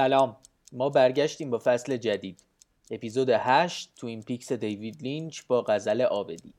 سلام. ما برگشتیم با فصل جدید. اپیزود 8 Twin Peaks دیوید لینچ با غزل عابدی.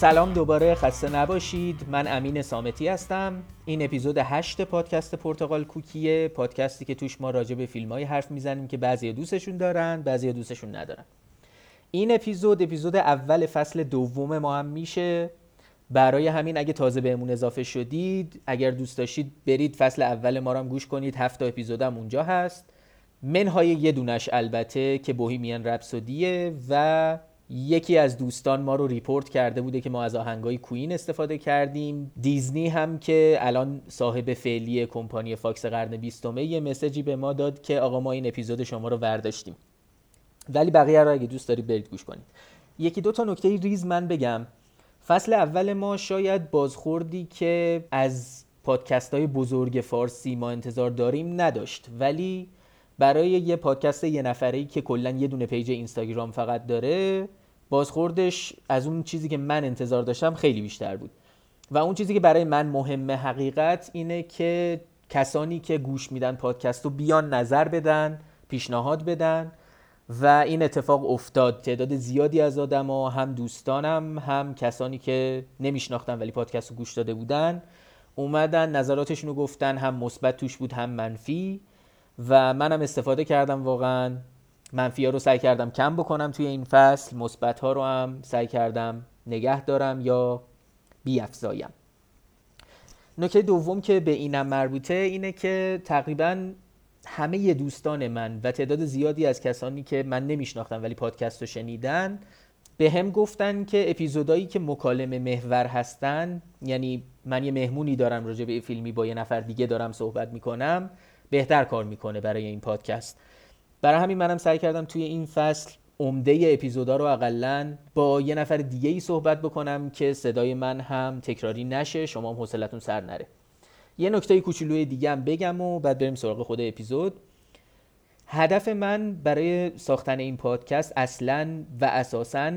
سلام دوباره خسته نباشید. من امین سامتی هستم. این اپیزود 8 پادکست پرتقال کوکیه پادکستی که توش ما راجع به فیلم هایی حرف می‌زنیم که بعضی دوستشون دارن بعضی دوستشون ندارن. این اپیزود اپیزود اول فصل دوم ما هم میشه. برای همین اگه تازه بهمون اضافه شدید اگر دوست داشتید برید فصل اول ما رو هم گوش کنید. هفت اپیزودم اونجا هست. منهای یه دونش البته که Bohemian Rhapsody ه و یکی از دوستان ما رو report کرده بوده که ما از آهنگای Queen استفاده کردیم. دیزنی هم که الان صاحب فعلی کمپانی فاکس قرن بیستمه یه message ی به ما داد که آقا ما این اپیزود شما رو ورداشتیم. ولی بقیه رو اگه دوست دارید برید گوش کنید. یکی دو تا نکته ریز من بگم. فصل اول ما شاید بازخوردی که از پادکست های بزرگ فارسی ما انتظار داریم نداشت. ولی برای یه پادکست یه نفره که کلا یه دونه page اینستاگرام فقط داره بازخوردش از اون چیزی که من انتظار داشتم خیلی بیشتر بود. و اون چیزی که برای من مهمه حقیقت اینه که کسانی که گوش میدن پادکست رو بیان نظر بدن پیشنهاد بدن و این اتفاق افتاد. تعداد زیادی از آدما هم دوستانم هم کسانی که نمیشناختن ولی پادکست رو گوش داده بودن اومدن نظراتشون رو گفتن هم مثبت توش بود هم منفی. و منم استفاده کردم واقعا. منفی ها رو سعی کردم کم بکنم توی این فصل. مثبت ها رو هم سعی کردم نگه دارم یا بیافزایم. نکته دوم که به اینم مربوطه اینه که تقریبا همه دوستان من و تعداد زیادی از کسانی که من نمیشناختم ولی پادکست رو شنیدن به هم گفتن که اپیزودایی که مکالمه محور هستن یعنی من یه مهمونی دارم راجع به فیلمی با یه نفر دیگه دارم صحبت می‌کنم بهتر کار می‌کنه برای این پادکست. برای همین منم سعی کردم توی این فصل عمده اپیزودا رو اقلا با یه نفر دیگه ای صحبت بکنم که صدای من هم تکراری نشه شما هم حوصلتون سر نره. یه نکته کوچولوی دیگه هم بگم و بعد بریم سراغ خود اپیزود. هدف من برای ساختن این پادکست اصلا و اساسا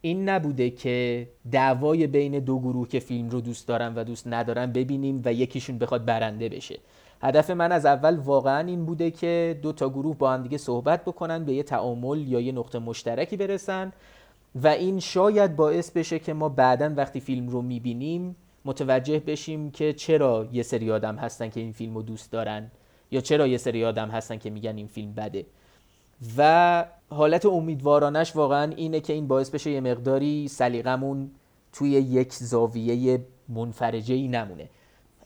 این نبوده که دعوای بین دو گروه که فیلم رو دوست دارن و دوست ندارن ببینیم و یکیشون بخواد برنده بشه. هدف من از اول واقعا این بوده که دو تا گروه با هم دیگه صحبت بکنن به یه تعامل یا یه نقطه مشترکی برسن. و این شاید باعث بشه که ما بعدا وقتی فیلم رو می‌بینیم متوجه بشیم که چرا یه سری آدم هستن که این فیلم رو دوست دارن یا چرا یه سری آدم هستن که میگن این فیلم بده. و حالت امیدوارانش واقعا اینه که این باعث بشه یه مقداری سلیقمون توی یک زاویه منفرجه ای نمونه.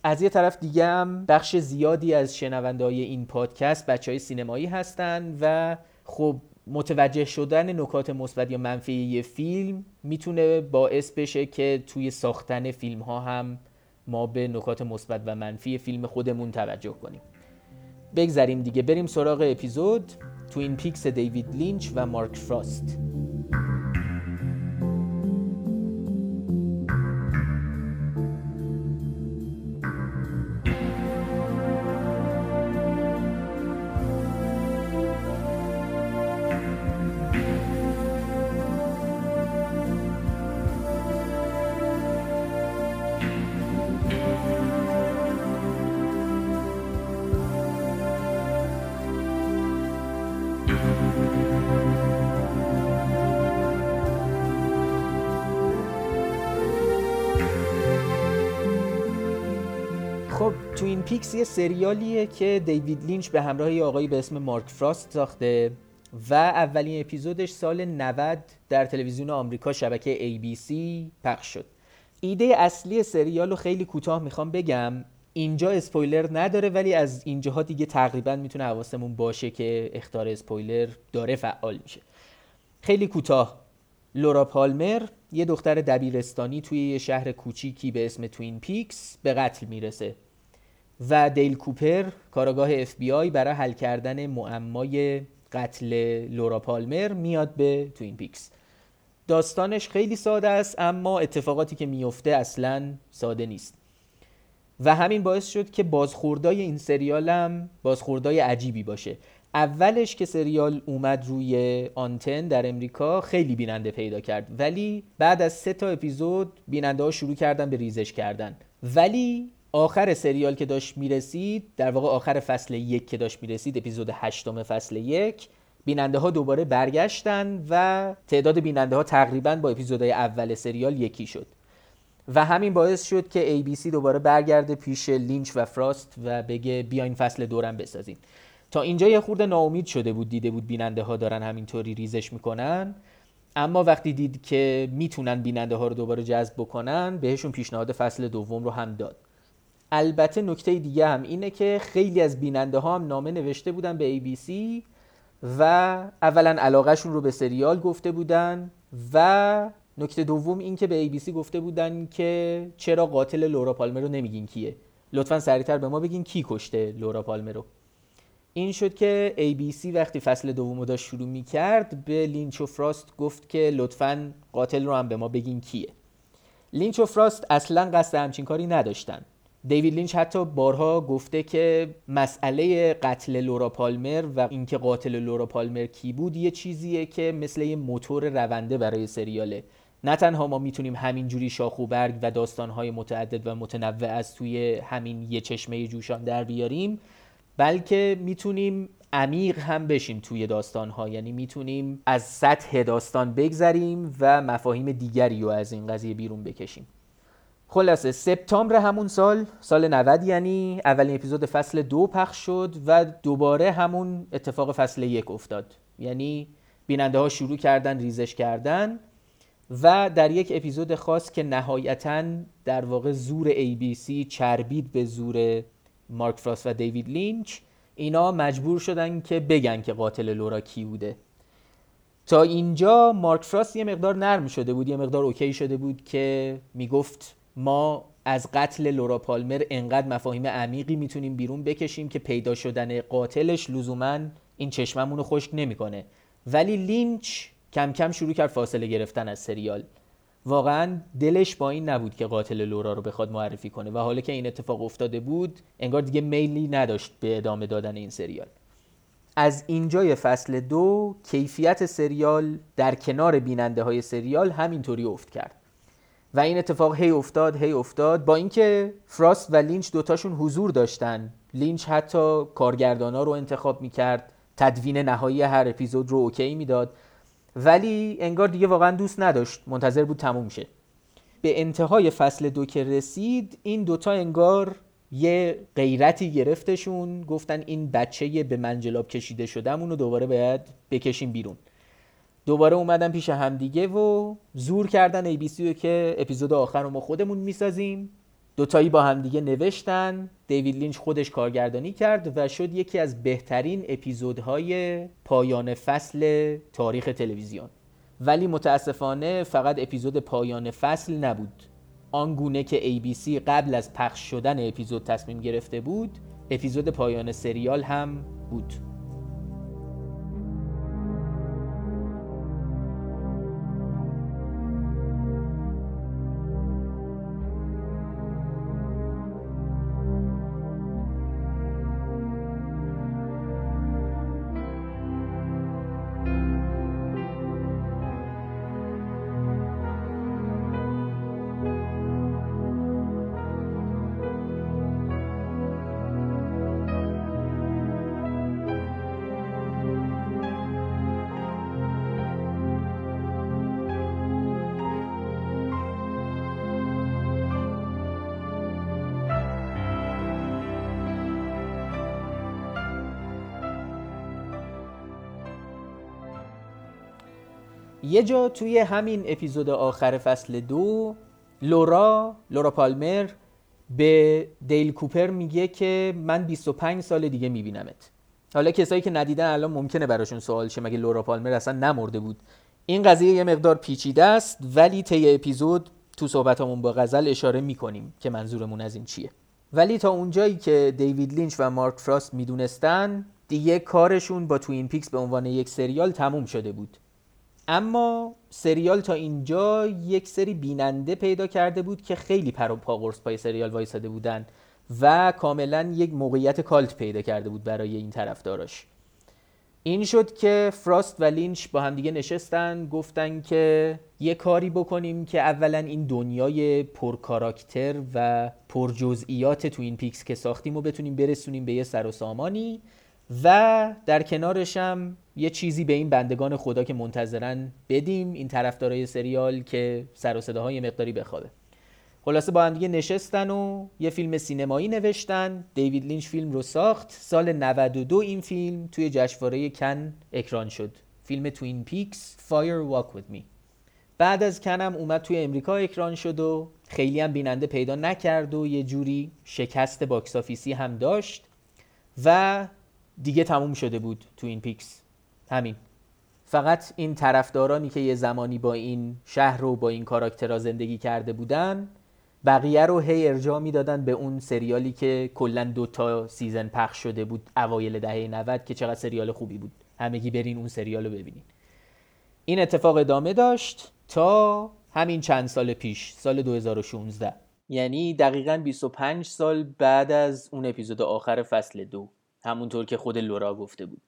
از یه طرف دیگه هم بخش زیادی از شنونده های این پادکست بچه های سینمایی هستن و خب متوجه شدن نکات مثبت یا منفی یه فیلم می‌تونه باعث بشه که توی ساختن فیلم ها هم ما به نکات مثبت و منفی فیلم خودمون توجه کنیم. بگذریم دیگه بریم سراغ اپیزود تو این پیکس دیوید لینچ و مارک فراست Peaks یه سریالیه که دیوید لینچ به همراه یه آقایی به اسم مارک فراست ساخته و اولین اپیزودش سال 90 در تلویزیون آمریکا شبکه ABC پخش شد. ایده اصلی سریال رو خیلی کوتاه می‌خوام بگم. اینجا اسپویلر نداره ولی از اینجاها دیگه تقریبا می‌تونه حواسمون باشه که اختار اسپویلر داره فعال میشه. خیلی کوتاه. لورا پالمر یه دختر دبیرستانی توی یه شهر کوچیکی به اسم Twin Peaks به قتل می‌رسه. و دیل کوپر کاراگاه اف بی آی برای حل کردن معمای قتل لورا پالمر میاد به Twin Peaks. داستانش خیلی ساده است اما اتفاقاتی که میفته اصلا ساده نیست. و همین باعث شد که بازخوردای این سریالم بازخوردای عجیبی باشه. اولش که سریال اومد روی آنتن در امریکا خیلی بیننده پیدا کرد. ولی بعد از سه تا اپیزود بیننده ها شروع کردن به ریزش کردن. ولی آخر سریال که داشت می‌رسید در واقع آخر فصل یک که داشت می‌رسید اپیزود هشتم فصل یک بیننده ها دوباره برگشتن و تعداد بیننده ها تقریبا با اپیزودهای اول سریال یکی شد. و همین باعث شد که ABC دوباره برگرده پیش لینچ و فراست و بگه بیاین فصل دورم بسازیم. تا اینجا یه خورده ناامید شده بود دیده بود بیننده ها دارن همینطوری ریزش می‌کنن. اما وقتی دید که می‌تونن بیننده ها رو دوباره جذب بکنن بهشون پیشنهاد فصل دوم رو هم داد. البته نکته دیگه هم اینه که خیلی از بیننده ها هم نامه نوشته بودن به ABC و اولا علاقهشون رو به سریال گفته بودن و نکته دوم این که به ABC گفته بودن که چرا قاتل لورا پالمر رو نمیگین کیه. لطفا سریعتر به ما بگین کی کشته لورا پالمر رو. این شد که ABC وقتی فصل دوم رو داشت شروع می کرد به لینچ و فراست گفت که لطفا قاتل رو هم به ما بگین کیه. لینچ و فراست اصلا قصد همچین کاری نداشتن. دیوید لینچ حتی بارها گفته که مسئله قتل لورا پالمر و اینکه قاتل لورا پالمر کی بود یه چیزیه که مثل یه موتور رونده برای سریاله. نه تنها ما می‌تونیم همینجوری شاخ و برگ و داستانهای متعدد و متنوع از توی همین یه چشمه جوشان در بیاریم بلکه می‌تونیم عمیق هم بشیم توی داستان ها یعنی می‌تونیم از سطح داستان بگذریم و مفاهیم دیگری رو از این قضیه بیرون بکشیم. خلاصه سپتامبر همون سال سال 90 یعنی اولین اپیزود فصل دو پخش شد و دوباره همون اتفاق فصل یک افتاد. یعنی بیننده ها شروع کردن ریزش کردن و در یک اپیزود خاص که نهایتا در واقع زور ABC چربید به زور مارک فراست و دیوید لینچ اینا مجبور شدن که بگن که قاتل لورا کی بوده. تا اینجا مارک فراست یه مقدار نرم شده بود یه مقدار OK شده بود که می‌گفت ما از قتل لورا پالمر انقدر مفاهیم عمیقی می‌تونیم بیرون بکشیم که پیدا شدن قاتلش لزوما این چشمه مون رو خشک نمی‌کنه. ولی لینچ کم کم شروع کرد فاصله گرفتن از سریال. واقعا دلش با این نبود که قاتل لورا رو بخواد معرفی کنه و حالا که این اتفاق افتاده بود انگار دیگه میلی نداشت به ادامه دادن این سریال. از اینجای فصل دو کیفیت سریال در کنار بیننده های سریال همینطوری افت کرد. و این اتفاق هی افتاد هی افتاد. با اینکه فراست و لینچ دوتاشون حضور داشتن. لینچ حتی کارگردانا رو انتخاب می‌کرد. تدوین نهایی هر اپیزود رو OK می‌داد. ولی انگار دیگه واقعا دوست نداشت. منتظر بود تموم شه. به انتهای فصل دو که رسید این دوتا انگار یه غیرتی گرفتشون. گفتن این بچه به منجلاب کشیده شدهمون رو دوباره باید بکشیم بیرون. دوباره اومدن پیش همدیگه و زور کردن ABC رو که اپیزود آخر رو ما خودمون می‌سازیم. دوتایی با همدیگه نوشتن. دیوید لینچ خودش کارگردانی کرد و شد یکی از بهترین اپیزودهای پایان فصل تاریخ تلویزیون. ولی متاسفانه فقط اپیزود پایان فصل نبود. آنگونه که ABC قبل از پخش شدن اپیزود تصمیم گرفته بود اپیزود پایان سریال هم بود. یه جا توی همین اپیزود آخر فصل دو لورا لورا پالمر به دیل کوپر میگه که من 25 سال دیگه میبینمت. حالا کسایی که ندیدن الان ممکنه براشون سوال شه مگه لورا پالمر اصلا نمرده بود. این قضیه یه مقدار پیچیده است ولی طی اپیزود تو صحبتامون با غزل اشاره می‌کنیم که منظورمون از این چیه. ولی تا اونجایی که دیوید لینچ و مارک فراست می‌دونستن دیگه کارشون با Twin Peaks به عنوان یک سریال تموم شده بود. اما سریال تا اینجا یک سری بیننده پیدا کرده بود که خیلی پر و پا قرص پای سریال وایساده بودن و کاملا یک موقعیت cult پیدا کرده بود برای این طرفداراش. این شد که فراست و لینچ با همدیگه نشستن گفتن که یه کاری بکنیم که اولا این دنیای پرکاراکتر و پرجزئیات Twin Peaks که ساختیم و بتونیم برسونیم به یه سر و سامانی. و در کنارش هم یه چیزی به این بندگان خدا که منتظرن بدیم این طرفدارای سریال که سر و صداها یه مقداری بخوابه. خلاصه با هم دیگه نشستن و یه فیلم سینمایی نوشتن. دیوید لینچ فیلم رو ساخت. سال 92 این فیلم توی جشنواره کن اکران شد. فیلم Twin Peaks Fire Walk with Me بعد از کن هم اومد توی امریکا اکران شد و خیلی هم بیننده پیدا نکرد و یه جوری شکست box office ی هم داشت و دیگه تموم شده بود Twin Peaks. همین. فقط این طرفدارانی که یه زمانی با این شهر رو با این کاراکترها زندگی کرده بودن بقیه رو هی ارجاع می‌دادن به اون سریالی که کلا دو تا season پخش شده بود اوایل دهه 90 که چقدر سریال خوبی بود. همگی برین اون سریال رو ببینین. این اتفاق ادامه داشت تا همین چند سال پیش سال 2016 یعنی دقیقا 25 سال بعد از اون اپیزود آخر فصل دو. همونطور که خود لورا گفته بود.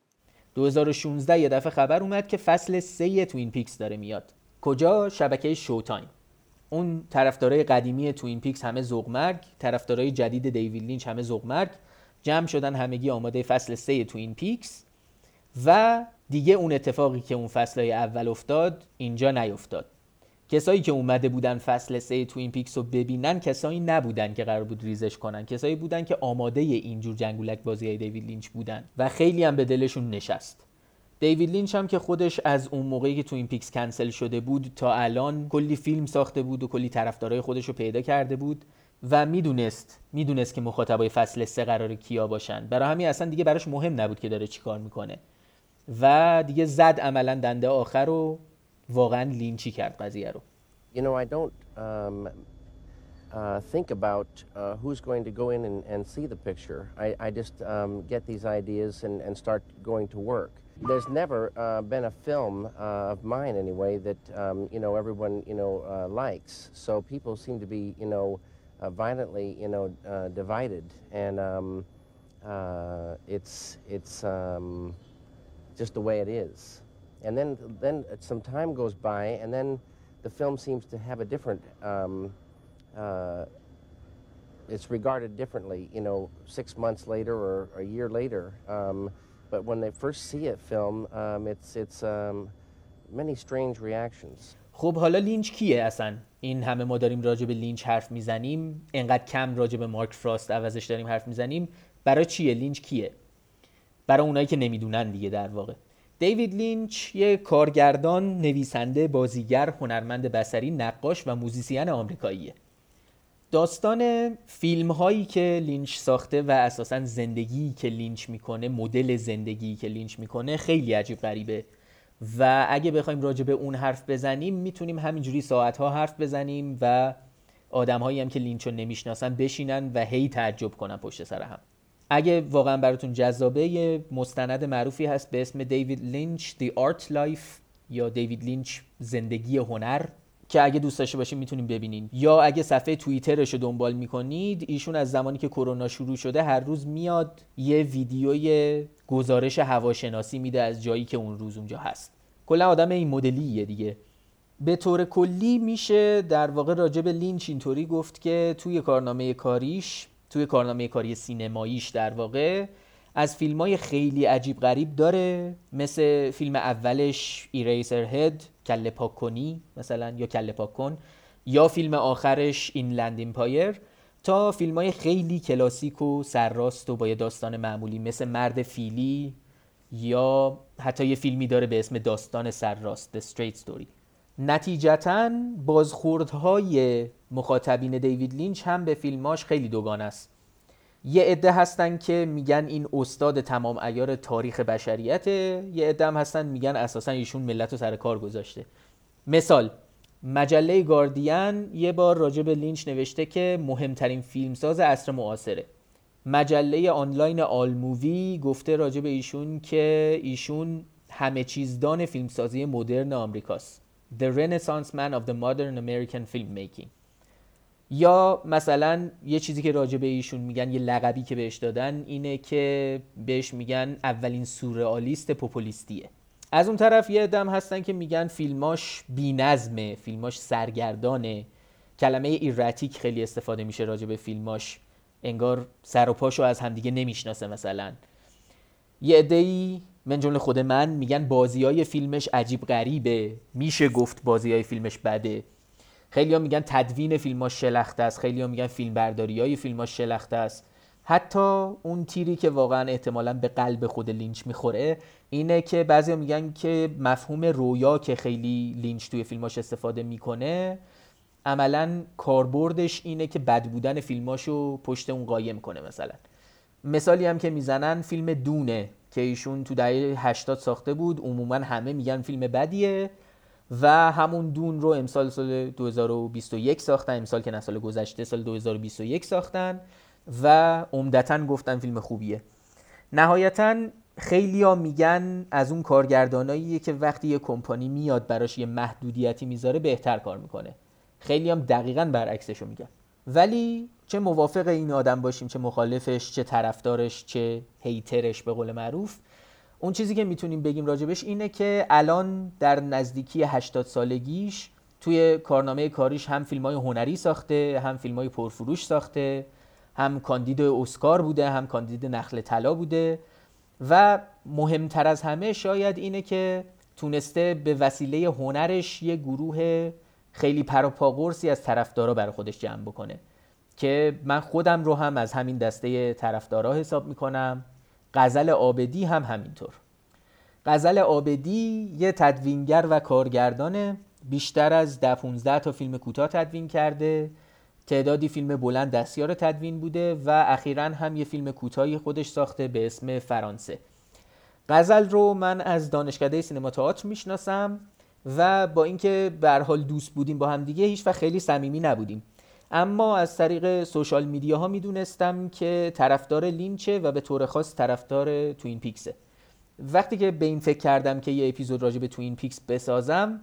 2016 یه دفعه خبر اومد که فصل سه Twin Peaks داره میاد. کجا؟ شبکه Showtime اون طرفدارای قدیمی Twin Peaks همه ذوق‌مرگ طرفدارای جدید دیوید لینچ همه ذوق‌مرگ. جمع شدن همگی آماده فصل سه Twin Peaks. و دیگه اون اتفاقی که اون فصلهای اول افتاد اینجا نیفتاد. کسایی که اومده بودن فصل سه Twin Peaks رو ببینن کسایی نبودن که قرار بود ریزش کنن. کسایی بودن که آماده اینجور جنگولک بازی دیوید لینچ بودن و خیلی هم به دلشون نشست. دیوید لینچ هم که خودش از اون موقعی که Twin Peaks کنسل شده بود تا الان کلی فیلم ساخته بود و کلی طرفدارای خودش رو پیدا کرده بود و می‌دونست می‌دونست که مخاطبای فصل سه قرار کیا باشن. برای همین اصلا دیگه براش مهم نبود که داره چیکار می‌کنه. و دیگه زد عملا دنده آخر رو واقعا لینچی کرد قضیه رو You know, I don't um, uh, think about uh, who's going to go in and, and see the picture. I, I just um, get these ideas and, and start going to work. There's never uh, been a film uh, of mine, anyway, that um, you know everyone you know uh, likes. So people seem to be you know uh, violently you know divided, and um, it's it's um, just the way it is. And then then some time goes by, and then the film seems to have a different. Um, uh, it's regarded differently, you know, six months later or a year later. Um, but when they first see a film, um, it's it's um, many strange reactions. خب حالا لینچ کیه اصلا این همه ما داریم راجع به لینچ حرف میزنیم انقدر کم راجع به مارک فراست عوضش داریم حرف میزنیم برای چیه لینچ کیه برای اونایی که نمیدونن دیگه در واقع دیوید لینچ یه کارگردان، نویسنده، بازیگر، هنرمند بصری، نقاش و موزیسین آمریکاییه. داستان فیلم هایی که لینچ ساخته و اساسا زندگی که لینچ می‌کنه مدل زندگی که لینچ می‌کنه خیلی عجیب غریبه و اگه بخوایم راجع به اون حرف بزنیم می‌تونیم همینجوری ساعت ها حرف بزنیم و آدم هایی هم که لینچ رو نمی‌شناسن بشینن و هی تعجب کنن پشت سر هم اگه واقعا براتون جذابه یه مستند معروفی هست به اسم دیوید لینچ The Art Life یا دیوید لینچ زندگی هنر که اگه دوست داشته باشین می‌تونیم ببینین. یا اگه صفحه توییترش رو دنبال می‌کنید ایشون از زمانی که کرونا شروع شده هر روز میاد یه ویدیوی گزارش هواشناسی میده از جایی که اون روز اونجا هست. کلا آدم این مدلیه دیگه. به طور کلی میشه در واقع راجع به لینچ اینطوری گفت که توی کارنامه کاریش توی کارنامه کاری سینماییش در واقع از فیلم های خیلی عجیب غریب داره. مثل فیلم اولش Eraserhead کله پاک کنی مثلا یا کله پاک کن یا فیلم آخرش Inland Empire تا فیلم های خیلی کلاسیک و سرراست و با یه داستان معمولی مثل مرد فیلی یا حتی یه فیلمی داره به اسم داستان سرراست The Straight Story. نتیجتا بازخوردهای مخاطبین دیوید لینچ هم به فیلماش خیلی دوگان است. یه عده هستن که میگن این استاد تمام ایار تاریخ بشریته یه عده هم هستن میگن اساسا ایشون ملت رو سر کار گذاشته. مثال مجله گاردین یه بار راجع به لینچ نوشته که مهمترین فیلمساز عصر معاصره. مجله آنلاین آل مووی گفته راجع به ایشون که ایشون همه چیزدان فیلمسازی مدرن آمریکاست. The Renaissance Man of the Modern American Filmmaking. یا مثلا یه چیزی که راجع به ایشون میگن یه لقبی که بهش دادن اینه که بهش میگن اولین سورئالیست پوپولیستیه. از اون طرف یه دم هستن که میگن فیلماش نظمه فیلماش سرگردانه. کلمه ایراتیک خیلی استفاده میشه راجع به فیلماش. انگار سر و پاشو از همدیگه نمی‌شناسه مثلا. یه عده‌ای من جمله خود من میگن بازی های فیلمش عجیب غریبه. میشه گفت بازی های فیلمش بده. خیلی ها میگن تدوین فیلماش شلخته است خیلی ها میگن فیلم برداری های فیلماش شلخته است. حتی اون تیری که واقعا احتمالا به قلب خود لینچ می‌خوره اینه که بعضی میگن که مفهوم رویا که خیلی لینچ توی فیلماش استفاده می‌کنه عملا کاربردش اینه که بد بودن فیلماشو پشت اون قایم کنه مثلا. مثالی هم که می‌زنن فیلم دونه که ایشون تو دهه 80 ساخته بود عموما همه میگن فیلم بدیه. و همون دون رو امسال سال 2021 ساختن امسال که نه سال گذشته سال 2021 ساختن و عمدتا گفتن فیلم خوبیه. نهایتا خیلی ها میگن از اون کارگردانایی که وقتی یه کمپانی میاد براش یه محدودیتی می‌ذاره بهتر کار می‌کنه. خیلی هم دقیقا برعکسشو میگن. ولی چه موافق این آدم باشیم چه مخالفش چه طرفدارش چه هیترش به قول معروف اون چیزی که می‌تونیم بگیم راجبش اینه که الان در نزدیکی 80 سالگیش توی کارنامه کاریش هم فیلم های هنری ساخته هم فیلم های پرفروش ساخته هم کاندید اسکار بوده هم کاندید نخل طلا بوده و مهمتر از همه شاید اینه که تونسته به وسیله هنرش یه گروه خیلی پروپاگورسی از طرفدارا برای خودش جمع بکنه که من خودم رو هم از همین دسته طرفدارا حساب می‌کنم. غزل آبدی هم همینطور. غزل آبدی یه تدوینگر و کارگردانه بیشتر از ده 15 تا فیلم کوتاه تدوین کرده. تعدادی فیلم بلند دستیار تدوین بوده و اخیرا هم یه فیلم کوتاهی خودش ساخته به اسم فرانسه. غزل رو من از دانشکده سینما تئاتر می‌شناسم و با اینکه به حال دوست بودیم با هم دیگه هیچ و خیلی صمیمی نبودیم. اما از طریق social media ها می‌دونستم که طرفدار لینچه و به طور خاص طرفدار Twin Peaks ه. وقتی که به این فکر کردم که یه اپیزود راجع به Twin Peaks بسازم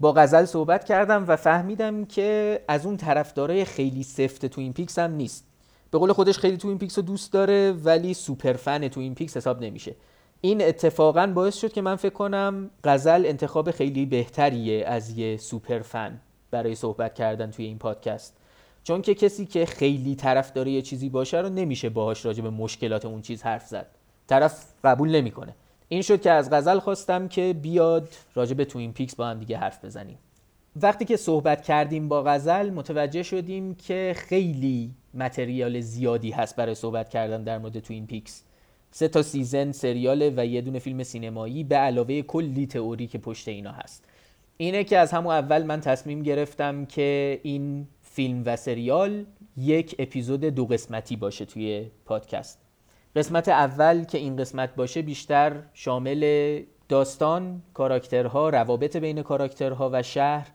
با غزل صحبت کردم و فهمیدم که از اون طرفدارای خیلی سفت Twin Peaks هم نیست. به قول خودش خیلی Twin Peaks رو دوست داره ولی super fan Twin Peaks حساب نمیشه. این اتفاقا باعث شد که من فکر کنم غزل انتخاب خیلی بهتریه از یه super fan برای صحبت کردن توی این پادکست. چون که کسی که خیلی طرفدار یه چیزی باشه رو نمیشه باهاش راجع به مشکلات اون چیز حرف زد. طرف قبول نمی‌کنه. این شد که از غزل خواستم که بیاد راجع به Twin Peaks با هم دیگه حرف بزنیم. وقتی که صحبت کردیم با غزل متوجه شدیم که خیلی material زیادی هست برای صحبت کردن در مورد Twin Peaks. سه تا season سریال و یه دونه فیلم سینمایی به علاوه کلی تئوری که پشت اینا هست. اینه که از همون اول من تصمیم گرفتم که این فیلم و سریال یک اپیزود دو قسمتی باشه توی پادکست. قسمت اول که این قسمت باشه بیشتر شامل داستان، کاراکترها، روابط بین کاراکترها و شهر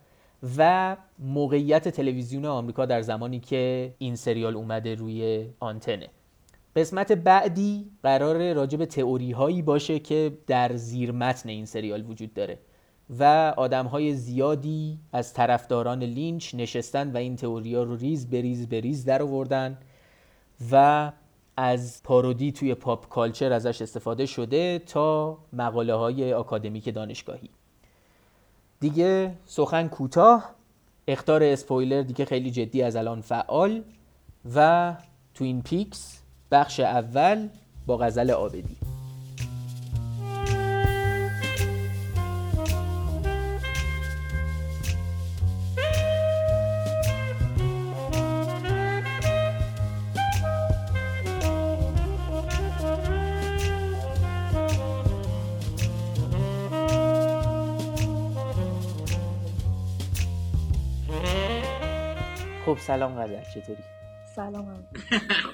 و موقعیت تلویزیون آمریکا در زمانی که این سریال اومده روی آنتنه. قسمت بعدی قراره راجب تئوری هایی باشه که در زیر متن این سریال وجود داره. و آدم های زیادی از طرفداران لینچ نشستن و این تئوری ها رو ریز به ریز به ریز در آوردن و از parody توی pop culture ازش استفاده شده تا مقاله های آکادمیک دانشگاهی. دیگه سخن کوتاه اختار اسپویلر دیگه خیلی جدی از الان فعال و توین پیکس بخش اول با غزل آبدی. سلام غزل چطوری؟ سلام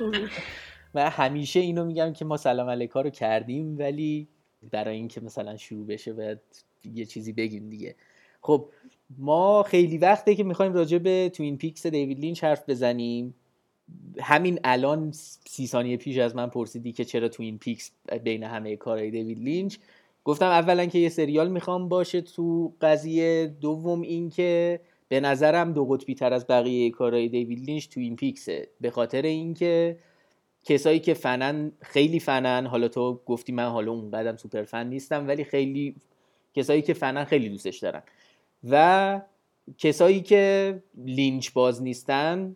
و همیشه اینو میگم که ما سلام علیکا رو کردیم ولی برای اینکه مثلا شروع بشه باید یه چیزی بگیم دیگه. خب ما خیلی وقته که می‌خوایم راجع به Twin Peaks دیوید لینچ حرف بزنیم. همین الان سی ثانیه پیش از من پرسیدی که چرا Twin Peaks بین همه کارهای دیوید لینچ گفتم اولا که یه سریال می‌خوام باشه تو قضیه دوم این که به نظرم دو قطبی تر از بقیه کارهای دیوید لینچ Twin Peaks ه. به خاطر اینکه کسایی که فنن خیلی فنن حالا تو گفتی من حالا اون قدرم super fan نیستم ولی خیلی کسایی که فنن خیلی دوستش دارن. و کسایی که لینچ باز نیستن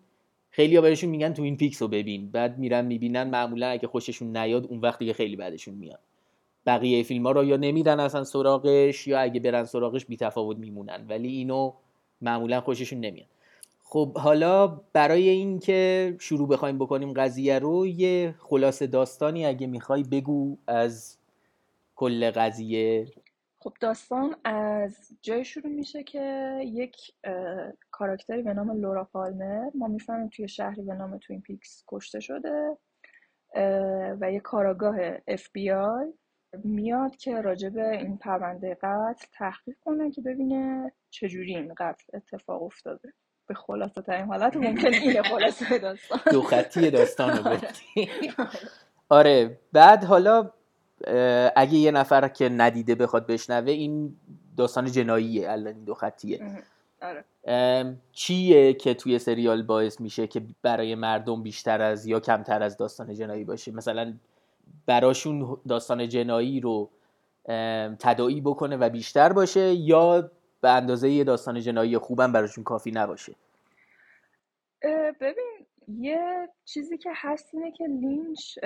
خیلی بهشون میگن Twin Peaks رو ببین. بعد میرن می‌بینن معمولا اگه خوششون نیاد اون وقت دیگه خیلی بدشون میاد. بقیه فیلم ها رو یا نمیرن اصلا سراغش یا اگه برن سراغش بی تفاوت میمونن. ولی اینو معمولا خوششون نمیاد. خب حالا برای اینکه شروع بخوایم بکنیم قضیه رو یه خلاصه داستانی اگه می‌خوای بگو از کل قضیه. خب داستان از جای شروع میشه که یک کاراکتری به نام لورا پالمر ما می‌فهمیم توی شهری به نام توین پیکس کشته شده و یه کاراگاه FBI میاد که راجب این پرونده قتل تحقیق کنه که ببینه چجوری این قتل اتفاق افتاده. به خلاصه ترین حالت ممکن اینه خلاصه داستان. دو خطی داستان رو آره بعد حالا اگه یه نفر که ندیده بخواد بشنوه این داستان جناییه الان این دو خطیه. آره. چیه که توی سریال باعث میشه که برای مردم بیشتر از یا کمتر از داستان جنایی باشه؟ مثلا براشون داستان جنایی رو تداعی بکنه و بیشتر باشه یا به اندازه یه داستان جنایی خوبم براشون کافی نباشه؟ ببین یه چیزی که هست اینه که لینچ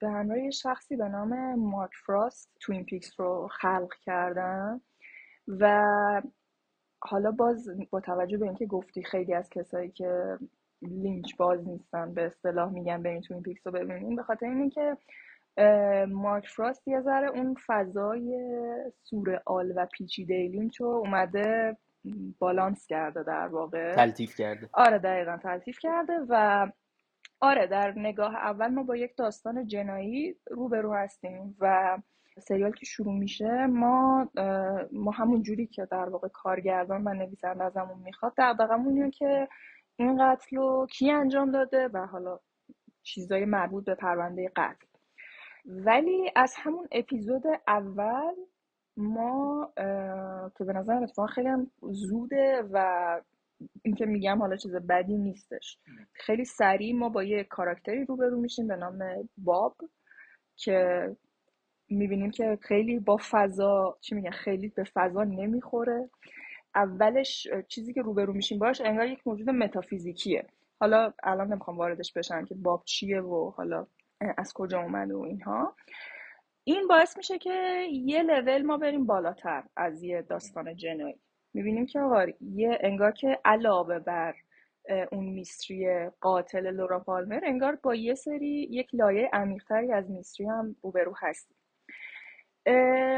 به همراه یه شخصی به نام مارک فراست Twin Peaks رو خلق کردن و حالا باز با توجه به اینکه گفتی خیلی از کسایی که لینچ باز نیستن به اصطلاح میگن برین Twin Peaks رو ببینین. به خاطر اینه که مارک فراست یه ذره اون فضای سورئال و پیچیده لینچ رو اومده بالانس کرده در واقع. تلتیف کرده. آره دقیقا تلتیف کرده و آره در نگاه اول ما با یک داستان جنایی روبرو هستیم و سریال که شروع میشه ما ما همون جوری که در واقع کارگردان و نویسنده ازمون می‌خواد دقدقمون که این قتل رو کی انجام داده و حالا چیزای مربوط به پرونده قتل. ولی از همون اپیزود اول ما که به نظر اتفاقا خیلی هم زوده و اینکه میگم حالا چیز بدی نیستش. خیلی سریع ما با یه کاراکتری روبرو میشیم به نام باب که می‌بینیم که خیلی با فضا چی میگن خیلی به فضا نمی‌خوره. اولش چیزی که روبرو میشیم باش انگار یک موجود متافیزیکیه. حالا الان نمی‌خوام واردش بشم که باب چیه و حالا از کجا اومده و اینها. این باعث میشه که یه لول ما بریم بالاتر از یه داستان جنایی می‌بینیم که آقا یه انگار که علاوه بر اون میستری قاتل لورا پالمر انگار با یه سری یک لایه عمیقتری از میستری هم روبرو هستیم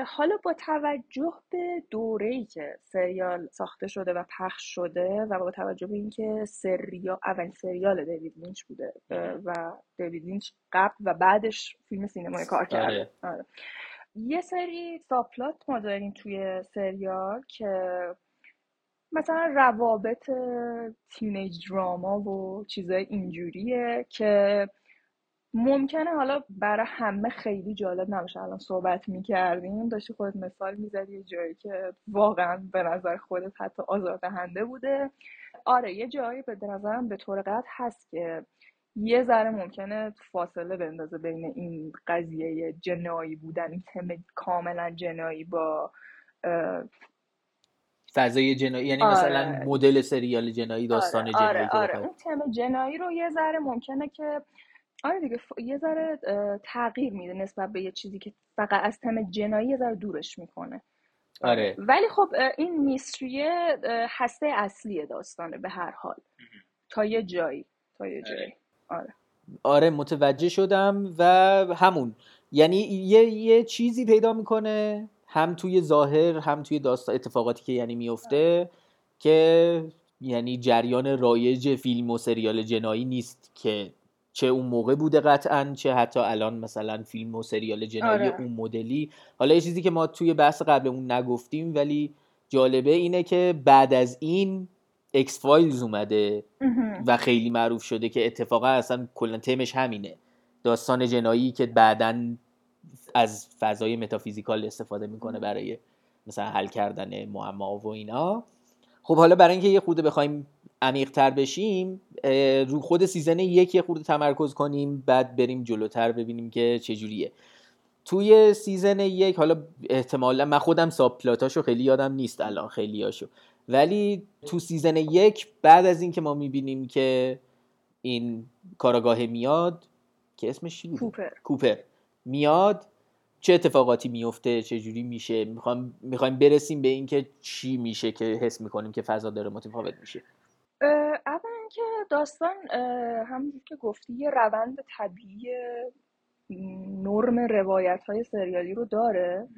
حالا با توجه به ای که سریال ساخته شده و پخش شده و با توجه به اینکه سریال اول سریال دیوید لینچ بوده و دیوید لینچ قبل و بعدش فیلم سینمایی کار کرده آره. آره. یه سری ساپلات ما داریم توی سریال که مثلا روابط تینیج دراما و چیزای اینجوریه که ممکنه حالا برای همه خیلی جالب نباشه الان صحبت می‌کردیم داشتی خود مثال می‌زدی یه جایی که واقعا به نظر خودت حتی آزاردهنده بوده آره یه جایی به نظرم به طور قطع هست که یه ذره ممکنه فاصله بندازه بین این قضیه جنایی بودن این تم کاملا جنایی با فضای جنایی یعنی آره. مثلا مدل سریال جنایی داستان آره. جنایی آره. آره. اون تم جنایی رو یه ذره ممکنه که آره دیگه یه ذره تغییر میده نسبت به یه چیزی که فقط از تم جنایی یه ذره دورش می‌کنه. آره. ولی خب این میستریه هسته اصلی داستانه به هر حال. تا یه جایی تا یه جایی. آره. آره متوجه شدم و همون. یعنی یه, یه چیزی پیدا می‌کنه هم توی ظاهر هم توی داستان اتفاقاتی که یعنی میفته که یعنی جریان رایج فیلم و سریال جنایی نیست که چه اون موقع بوده قطعا چه حتی الان مثلا فیلم و سریال جنایی آره. اون مدلی. حالا یه چیزی که ما توی بحث قبلمون نگفتیم ولی جالبه اینه که بعد از این X-Files اومده و خیلی معروف شده که اتفاقا اصلا کلا تمش همینه. داستان جنایی که بعدا از فضای metaphysical استفاده می‌کنه برای مثلا حل کردن معما و اینا. خب حالا برای اینکه یه خورده بخوایم عمیق تر بشیم رو خود season یک یه خورده تمرکز کنیم بعد بریم جلوتر ببینیم که چجوریه توی season یک حالا احتمالا من خودم subplot اشو خیلی یادم نیست الان خیلی هاشو ولی تو season یک بعد از اینکه ما می‌بینیم که این کاراگاه میاد که اسمش چی؟ کوپر. کوپر. میاد چه اتفاقاتی میفته چه جوری میشه می‌خوایم می‌خوایم برسیم به اینکه چی میشه که حس می‌کنیم که فضا داره متفاوت میشه. اول اینکه داستان همونجور که گفتی یه روند طبیعی نرم روایت های سریالی رو داره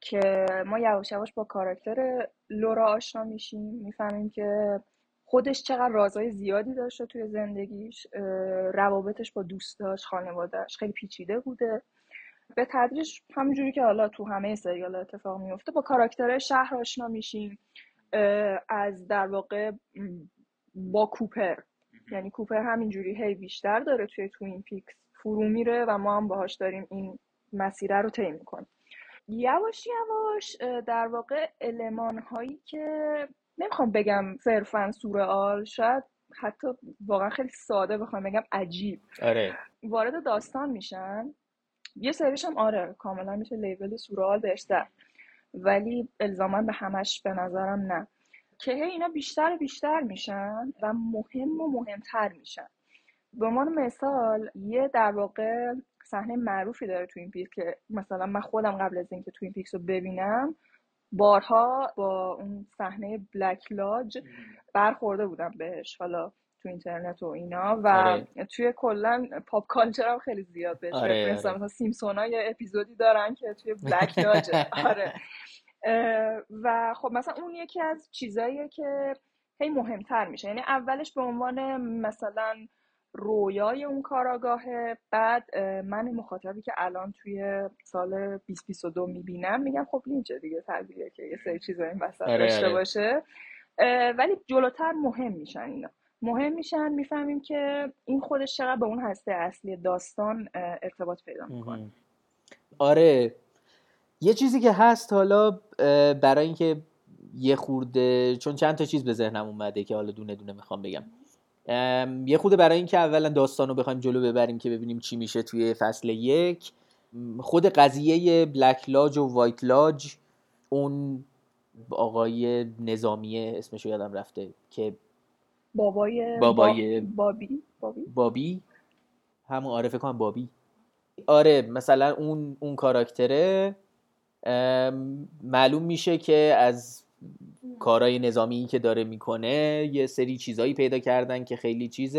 که ما یواش یواش با کاراکتر لورا آشنا میشیم می‌فهمیم که خودش چقدر رازهای زیادی داشته توی زندگیش روابطش با دوستاش خانوادهش خیلی پیچیده بوده. به تدریج همونجوری که حالا تو همه سریال اتفاق میفته با کاراکتر شهر آشنا میشیم از در واقع با کوپر. یعنی کوپر همینجوری هی بیشتر داره توی توین پیکس فرو میره و ما هم باهاش داریم این مسیره رو طی می‌کنیم. یواش یواش در واقع علمان هایی که نمی‌خوام بگم صرفا سورئال شاید حتی واقعا خیلی ساده بخوام بگم عجیب. آره. وارد داستان میشن. یه سریش هم آره کاملا میشه لیبل سورئال بهش زد ولی الزاما به همش به نظرم نه. که اینا بیشتر و بیشتر میشن و مهم و مهمتر میشن. به عنوان مثال یه در واقع صحنه معروفی داره Twin Peaks که مثلا من خودم قبل از اینکه Twin Peaks رو ببینم بارها با اون صحنه Black Lodge برخورده بودم بهش. حالا تو اینترنت و اینا و آره. توی کلا pop culture هم خیلی زیاد بهش آره. آره. مثلا Simpsons ها یه اپیزودی دارن که توی Black Lodge آره و خب مثلا اون یکی از چیزاییه که هی مهمتر میشه یعنی اولش به عنوان مثلا رویای اون کاراگاهه بعد من مخاطبی که الان توی سال 2022 می‌بینم میگم خب اینجا دیگه طبیعیه که یه سری چیزا این وسط آره، داشته آره. باشه ولی جلوتر مهم میشن اینا مهم میشن می‌فهمیم که این خودش چقدر به اون هسته اصلی داستان ارتباط پیدا می‌کنه. آره. یه چیزی که هست حالا برای اینکه یه خورده چون چند تا چیز به ذهنم اومده که حالا دونه دونه می‌خوام بگم. یه خورده برای اینکه اولا داستان رو بخوایم جلو ببریم که ببینیم چی میشه توی فصل یک. خود قضیه بلک لاج و وایت لاج اون آقای نظامی اسمش یادم رفته که بابای بابای بابی؟ بابی؟ بابی؟ همون آره فکر کنم بابی. آره مثلا اون اون کاراکتره معلوم میشه که از کارهای نظامی که داره می‌کنه یه سری چیزایی پیدا کردن که خیلی چیز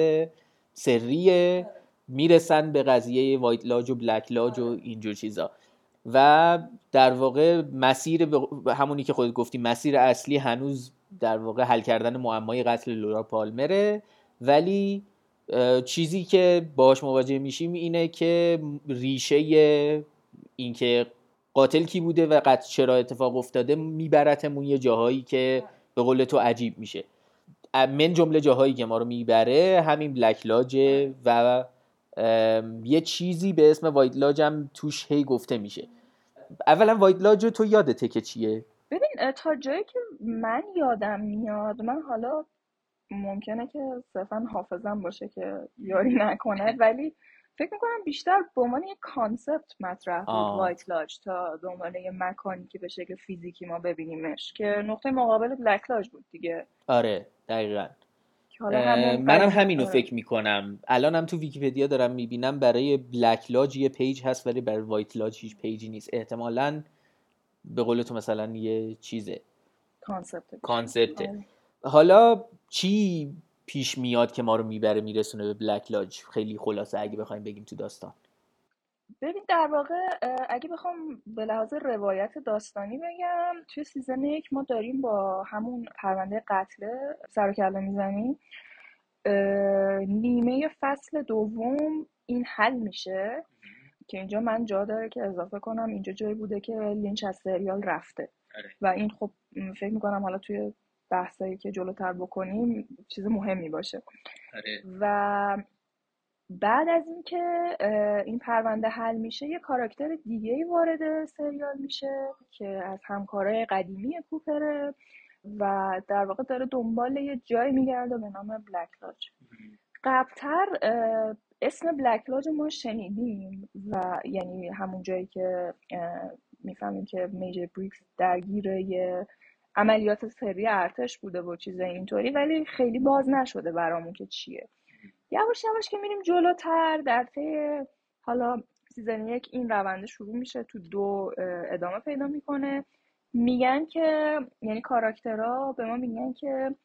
سریه. می‌رسن به قضیه وایت لاج و بلک لاج و اینجور چیزا. و در واقع مسیر همونی که خودت گفتی مسیر اصلی هنوز در واقع حل کردن معمای قتل لورا پالمره. ولی چیزی که باش مواجه میشیم اینه که ریشه اینکه قاتل کی بوده و قتل چرا اتفاق افتاده میبرتمون یه جاهایی که به قول تو عجیب میشه. من جمله جاهایی که ما رو می‌بره همین بلک لاجه و یه چیزی به اسم وایت لاج هم توش هی گفته میشه. اولا White Lodge تو یادته که چیه؟ ببین تا جایی که من یادم میاد من حالا ممکنه که صرفا حافظم باشه که یاری نکنه ولی فکر می‌کنم بیشتر به عنوان یک concept مطرح بود White Lodge تا به عنوان یه مکانی که به شکل فیزیکی ما ببینیمش که نقطه مقابل Black Lodge بود دیگه. آره دقیقا. منم همینو آره. فکر می‌کنم. الانم تو ویکیپدیا دارم می‌بینم برای Black Lodge یه page هست ولی برای White Lodge هیچ page ی نیست. احتمالا به قول تو مثلا یه چیزه. concept. concept ه. آره. حالا چی پیش میاد که ما رو می‌بره میرسونه به Black Lodge خیلی خلاصه اگه بخوایم بگیم تو داستان. ببین در واقع اگه بخوام به لحاظ روایت داستانی بگم توی season یک ما داریم با همون پرونده قتل سر کله می‌زنیم. نیمه فصل دوم این حل میشه. که اینجا من جا داره که اضافه کنم. اینجا جایی بوده که لینچ از سریال رفته. آره. و این خب فکر می‌کنم حالا توی بحثایی که جلوتر بکنیم چیز مهمی باشه. آره. و بعد از اینکه این پرونده حل میشه یه کاراکتر دیگه ای وارد سریال میشه که از همکارای قدیمی کوپره و در واقع داره دنبال یه جایی میگرده به نام بلک لاج قبلتر اسم Black Lodge ما شنیدیم و یعنی همون جایی که می‌فهمیم که Major Briggs درگیر یه عملیات سری ارتش بوده و چیز اینطوری ولی خیلی باز نشده برامون که چیه. یواش یواش که میریم جلوتر در طی حالا season یک این رونده شروع میشه تو دو ادامه پیدا می‌کنه. میگن که یعنی کاراکترها به ما میگن که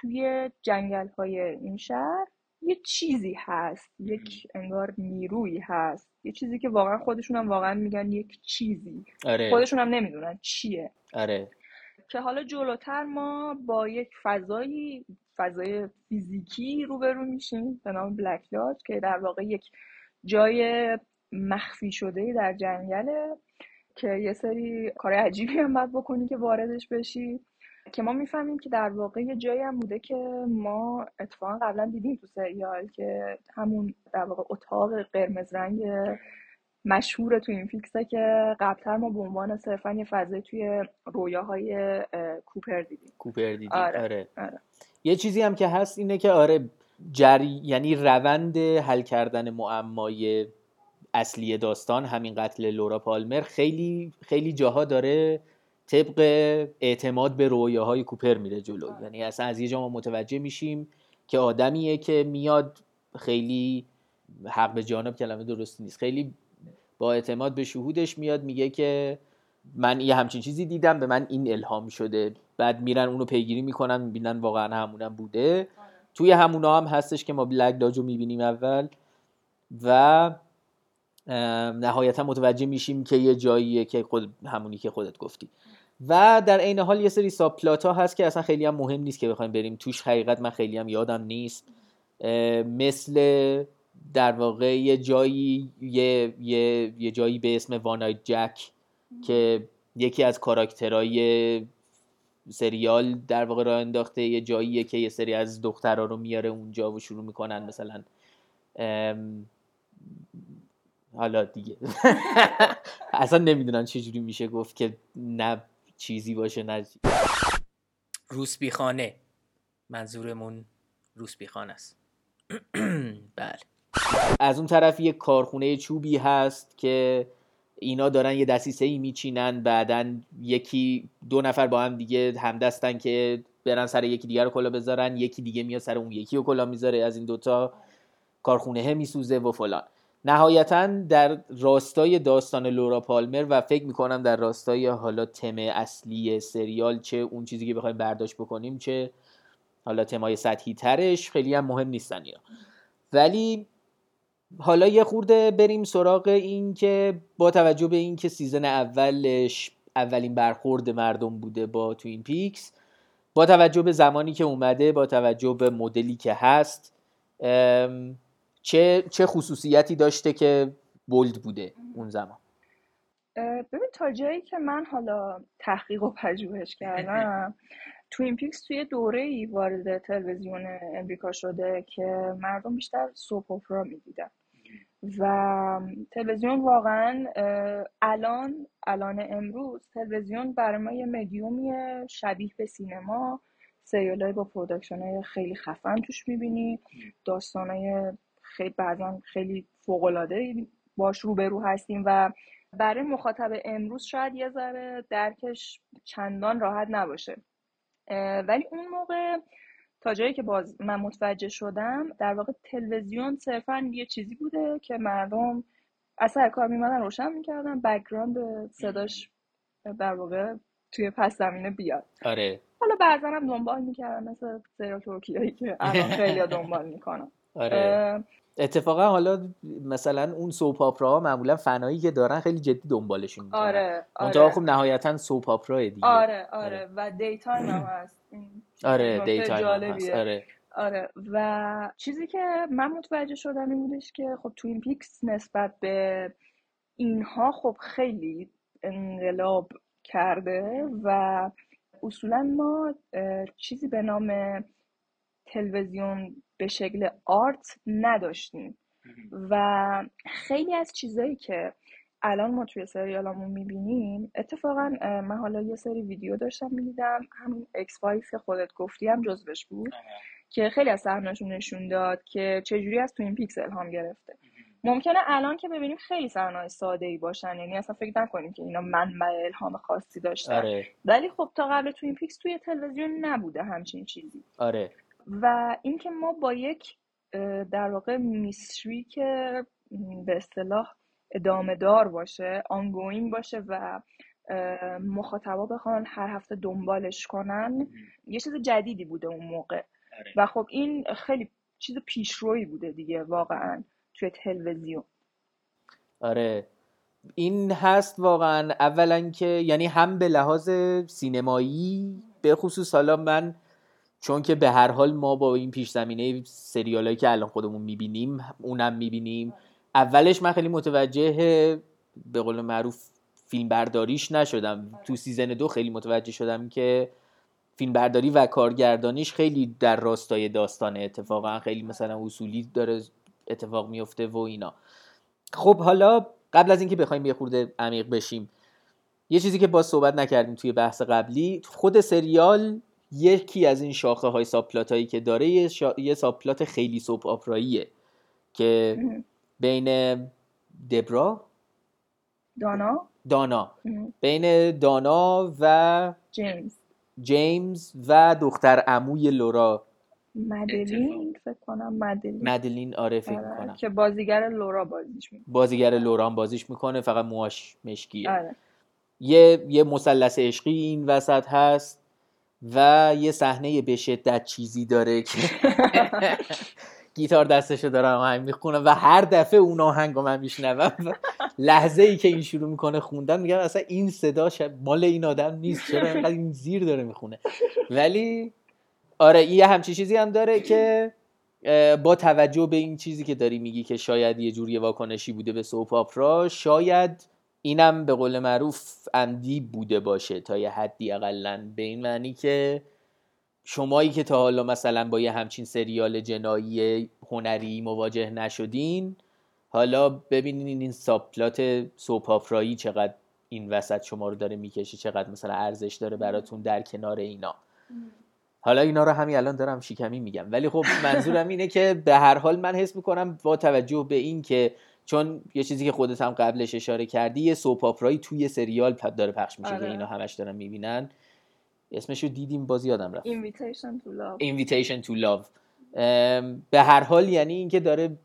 توی جنگل های این شهر یه چیزی هست یک انگار نیرویی هست. یه چیزی که واقعا خودشون هم واقعا میگن یک چیزی. آره. خودشون هم نمی‌دونن چیه. آره. که حالا جلوتر ما با یک فضایی فضای فیزیکی روبرو میشیم به نام بلک لاج که در واقع یک جای مخفی شده در جنگله که یه سری کار عجیبی هم باید بکنی که واردش بشی. که ما می‌فهمیم که در واقع یه جایی هم بوده که ما اتفاقا قبلا دیدیم تو سریال که همون در واقع اتاق قرمز رنگ مشهور تو این فیکسه که قبلتر ما به عنوان صرفا یه فضای توی رویاهای کوپر دیدیم کوپر دیدیم آره. آره. آره. یه چیزی هم که هست اینه که آره جری یعنی روند حل کردن معمای اصلی داستان همین قتل لورا پالمر خیلی خیلی جاها داره طبق اعتماد به رویاهای کوپر میره جلو. یعنی اصلا از یه جا ما متوجه میشیم که آدمیه که میاد خیلی حق به جانب کلمه درستی نیست. خیلی با اعتماد به شهودش میاد میگه که من یه همچین چیزی دیدم به من این الهام شده. بعد میرن اونو پیگیری می‌کنن می‌بینن واقعا همونم بوده. توی همونا هم هستش که ما بلک داجو می‌بینیم اول و نهایتا متوجه میشیم که یه جاییه که خود همونی که خودت گفتی. و در عین حال یه سری ساب پلاتا هست که اصلا خیلی هم مهم نیست که بخوایم بریم. توش حقیقت من خیلی هم یادم نیست. مثل در واقع یه جایی یه, یه, یه جایی به اسم وانایت جک که یکی از کاراکترهای سریال در واقع راه انداخته یه جاییه که یه سری از دخترها رو میاره اونجا و شروع می‌کنن مثلا حالا دیگه. اصلا نمی‌دونن چجوری میشه گفت که نه چیزی باشه نه روسبی خانه منظورمون روسبی خانه است. بله. از اون طرف یک کارخونه چوبی هست که اینا دارن یه دستیسه ای میچینن بعدا یکی دو نفر با هم دیگه همدستن که برن سر یکی دیگر رو کلا بذارن یکی دیگه میاد سر اون یکی رو کلا می‌ذاره از این دوتا کارخونه میسوزه و فلان. نهایتا در راستای داستان لورا پالمر و فکر می‌کنم در راستای حالا تم اصلی سریال چه اون چیزی که بخوایم برداشت بکنیم چه حالا تمای سطحی ترش خیلی هم مهم نیستن اینا. ولی حالا یه خورده بریم سراغ این که با توجه به این که season اولش اولین برخورد مردم بوده با Twin Peaks با توجه به زمانی که اومده با توجه به مدلی که هست چه چه خصوصیتی داشته که بولد بوده اون زمان؟ ببین تا جایی که من حالا تحقیق و پژوهش کردم توین پیکس توی دوره ای وارد تلویزیون امریکا شده که مردم بیشتر سوپ اپرا می‌دیدن. و تلویزیون واقعا الان الان امروز تلویزیون برای ما یه مدیومی شبیه به سینما. سریال با production های خیلی خفن توش می‌بینی. داستان های خیلی بعضا خیلی فوقلاده باش روبرو هستیم و برای مخاطب امروز شاید یه ذره درکش چندان راحت نباشه. ولی اون موقع تا جایی که باز من متوجه شدم در واقع تلویزیون صرفا یه چیزی بوده که مردم از سر کار میمدن روشن می‌کردن background صداش در واقع توی پس زمینه بیاد. آره. حالا بعضا هم دنبال می‌کردن مثل سریال ترکیایی که الان خیلی دنبال می‌کنن. آره. اتفاقا حالا مثلا اون soap opera معمولا فنایی که دارن خیلی جدی دنبالشون می‌کنن. آره آره. خب نهایتا soap opera دیگه. آره آره. و daytime هم هست. آره daytime هست. آره. آره. و چیزی که من متوجه شدم این بودش که خب Twin Peaks نسبت به اینها خب خیلی انقلاب کرده و اصولا ما چیزی به نام تلویزیون به شکل art نداشتیم. و خیلی از چیزایی که الان ما توی سریالمون می‌بینیم اتفاقا من حالا یه سری ویدیو داشتم می‌دیدم. همین X-Files که خودت گفتی هم جزوش بود که خیلی از صحنه‌شون نشون داد که چجوری از Twin Peaks الهام گرفته. ممکنه الان که ببینیم خیلی صحنه‌های ساده ای باشن یعنی اصلا فکر نکنیم که اینا منبع الهام خاصی داشتن. آره. ولی خب تا قبل Twin Peaks توی تلویزیون نبوده همچین چیزی. آره. و اینکه ما با یک در واقع mystery که به اصطلاح ادامه دار باشه ongoing باشه و مخاطبا بخوان هر هفته دنبالش کنن یه چیز جدیدی بوده اون موقع. آره. و خب این خیلی چیز پیشرویی بوده دیگه واقعا توی تلویزیون. آره. این هست واقعا اولا که یعنی هم به لحاظ سینمایی به خصوص حالا من چون که به هر حال ما با این پیش زمینه سریالایی که الان خودمون می‌بینیم اونم می‌بینیم. اولش من خیلی متوجه به قول معروف فیلم برداریش نشدم تو season دو خیلی متوجه شدم که فیلم برداری و کارگردانیش خیلی در راستای داستانه. اتفاقا خیلی مثلا اصولی داره اتفاق میفته و اینا. خب حالا قبل از اینکه بخوایم یه خورده عمیق بشیم یه چیزی که با صحبت نکردیم توی بحث قبلی خود سریال یکی از این شاخه های ساپلات هایی که داره یه, شا... یه ساپلات خیلی سوپ آپراییه که بین دبرا؟ دانا؟ دانا. بین دانا و جیمز. جیمز و دختر عموی لورا. مدلین فکر کنم مدلین. مدلین آره فکر آره. کنم. که بازیگر لورا بازیش می‌کنه. بازیگر لورا هم بازیش می‌کنه فقط موهاش مشکیه. آره. یه یه مثلث عشقی این وسط هست. و یه صحنه به شدت چیزی داره که گیتار دستشو دارم آهنگ می‌خونم و هر دفعه اون آهنگ من میشنوم. لحظه ای که این شروع می‌کنه خوندن میگم اصلا این صدا مال این آدم نیست. چرا اینقدر این زیر داره می‌خونه؟ ولی آره این یه همچی چیزی هم داره که با توجه به این چیزی که داری میگی که شاید یه جوری واکنشی بوده به سوپ آپرا شاید اینم به قول معروف عمدی بوده باشه تا یه حدی اقلا به این معنی که شمایی که تا حالا مثلا با یه همچین سریال جنایی هنری مواجه نشدین حالا ببینین این ساپلات سوپافرایی چقدر این وسط شما رو داره می‌کشه چقدر مثلا ارزش داره براتون در کنار اینا. حالا اینا رو همین الان دارم شیکمی میگم. ولی خب منظورم اینه که به هر حال من حس می‌کنم با توجه به این که چون یه چیزی که خودت هم قبلش اشاره کردی یه سوپ توی سریال داره پخش میشه آره. که اینا همش دارن می‌بینن. اسمش رو دیدیم باز یادم رفت. Invitation to Love. Invitation to Love. به هر حال یعنی اینکه داره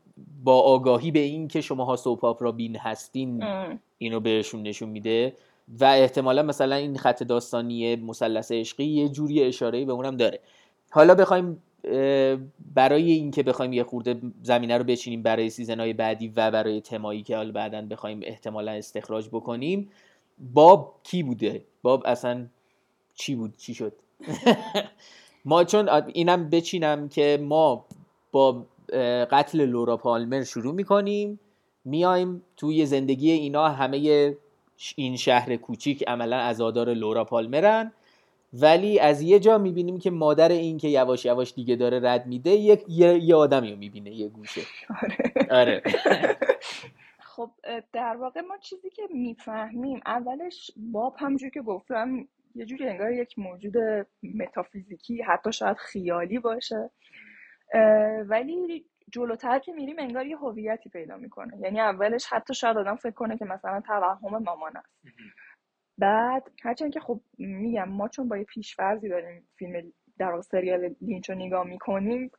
با آگاهی به این که شماها سوپ آپرا بین هستین ام. اینو بهشون نشون میده. و احتمالا مثلا این خط داستانی مثلث عشقی یه جوری اشاره به اونم داره. حالا بخوایم برای اینکه بخوایم یه خورده زمینه رو بچینیم برای سیزنهای بعدی و برای تمایی که حالا بعدا بخوایم احتمالا استخراج بکنیم باب کی بوده؟ باب اصلا چی بود؟ چی شد؟ ما چون اینم بچینم که ما با قتل لورا پالمر شروع می‌کنیم میایم توی زندگی اینا همه این شهر کوچیک عملا ازادار لورا پالمرن. ولی از یه جا می‌بینیم که مادر این که یواش یواش دیگه داره رد میده یه, یه آدمی رو می‌بینه یه گوشه. آره. آره. خب در واقع ما چیزی که می‌فهمیم اولش باب همجور که گفتم یه جوری انگار یک موجود متافیزیکی حتی شاید خیالی باشه. ولی جلوتر که میریم انگار یه هویتی پیدا می‌کنه. یعنی اولش حتی شاید آدم فکر کنه که مثلا توهم مامان است. بعد هرچند که خب میگم ما چون با یه پیشفرزی داریم فیلم در سریال لینچ رو نگاه می‌کنیم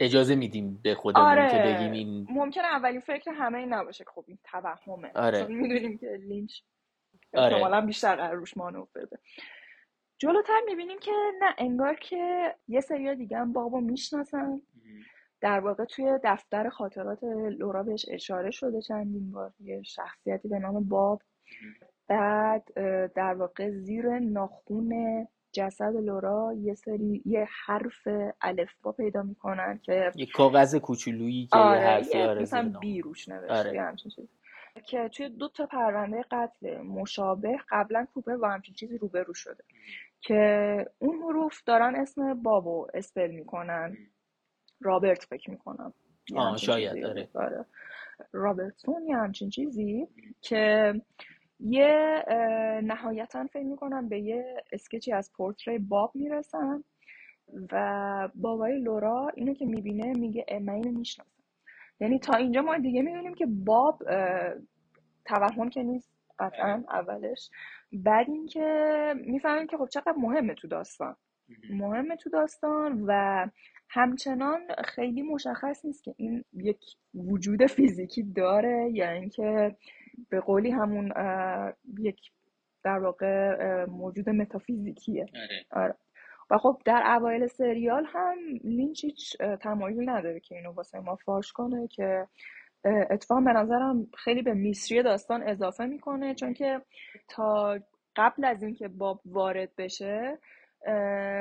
اجازه میدیم به خودمون آره که بگیم این ممکنه اولین فکر همه این نباشه که خب این توهمه. آره. چون می‌دونیم که لینچ آره. احتمالا بیشتر قرار روش مانور بده. جلوتر می‌بینیم که نه انگار که یه سری دیگه هم بابا می‌شناسن در واقع توی دفتر خاطرات لورا بهش اشاره شده چندین بار یه شخصیتی به نام باب. بعد در واقع زیر ناخون جسد لورا یه سری یه حرف الفبا پیدا می‌کنن که یه کاغذ کوچولویی که آره یه حرفی یه آره مثلا. بی روش نوشته آره. یه همچین که توی دو تا پرونده قتل مشابه قبلا کوپر با همچین چیزی روبرو شده که اون حروف دارن اسم بابو اسپل می‌کنن رابرت فکر می‌کنم یه آه شاید آره. آره. رابرتسون یا همچین چیزی که یه نهایتا فکر می‌کنم به یه اسکچی از پورتری باب می‌رسن و بابای لورا اینو که می‌بینه میگه من اینو می‌شناسم. یعنی تا اینجا ما دیگه می‌بینیم که باب توهم که نیست قطعا اولش. بعد اینکه می‌فهمیم که خب چقدر مهمه تو داستان. مهمه تو داستان و همچنان خیلی مشخص نیست که این یک وجود فیزیکی داره یا اینکه به قولی همون یک در واقع موجود متافیزیکیه. آره. و خب در اوایل سریال هم لینچ هیچ تمایلی نداره که اینو واسه ما فاش کنه که اتفاقا به نظرم خیلی به میستری داستان اضافه می‌کنه. چون که تا قبل از اینکه باب وارد بشه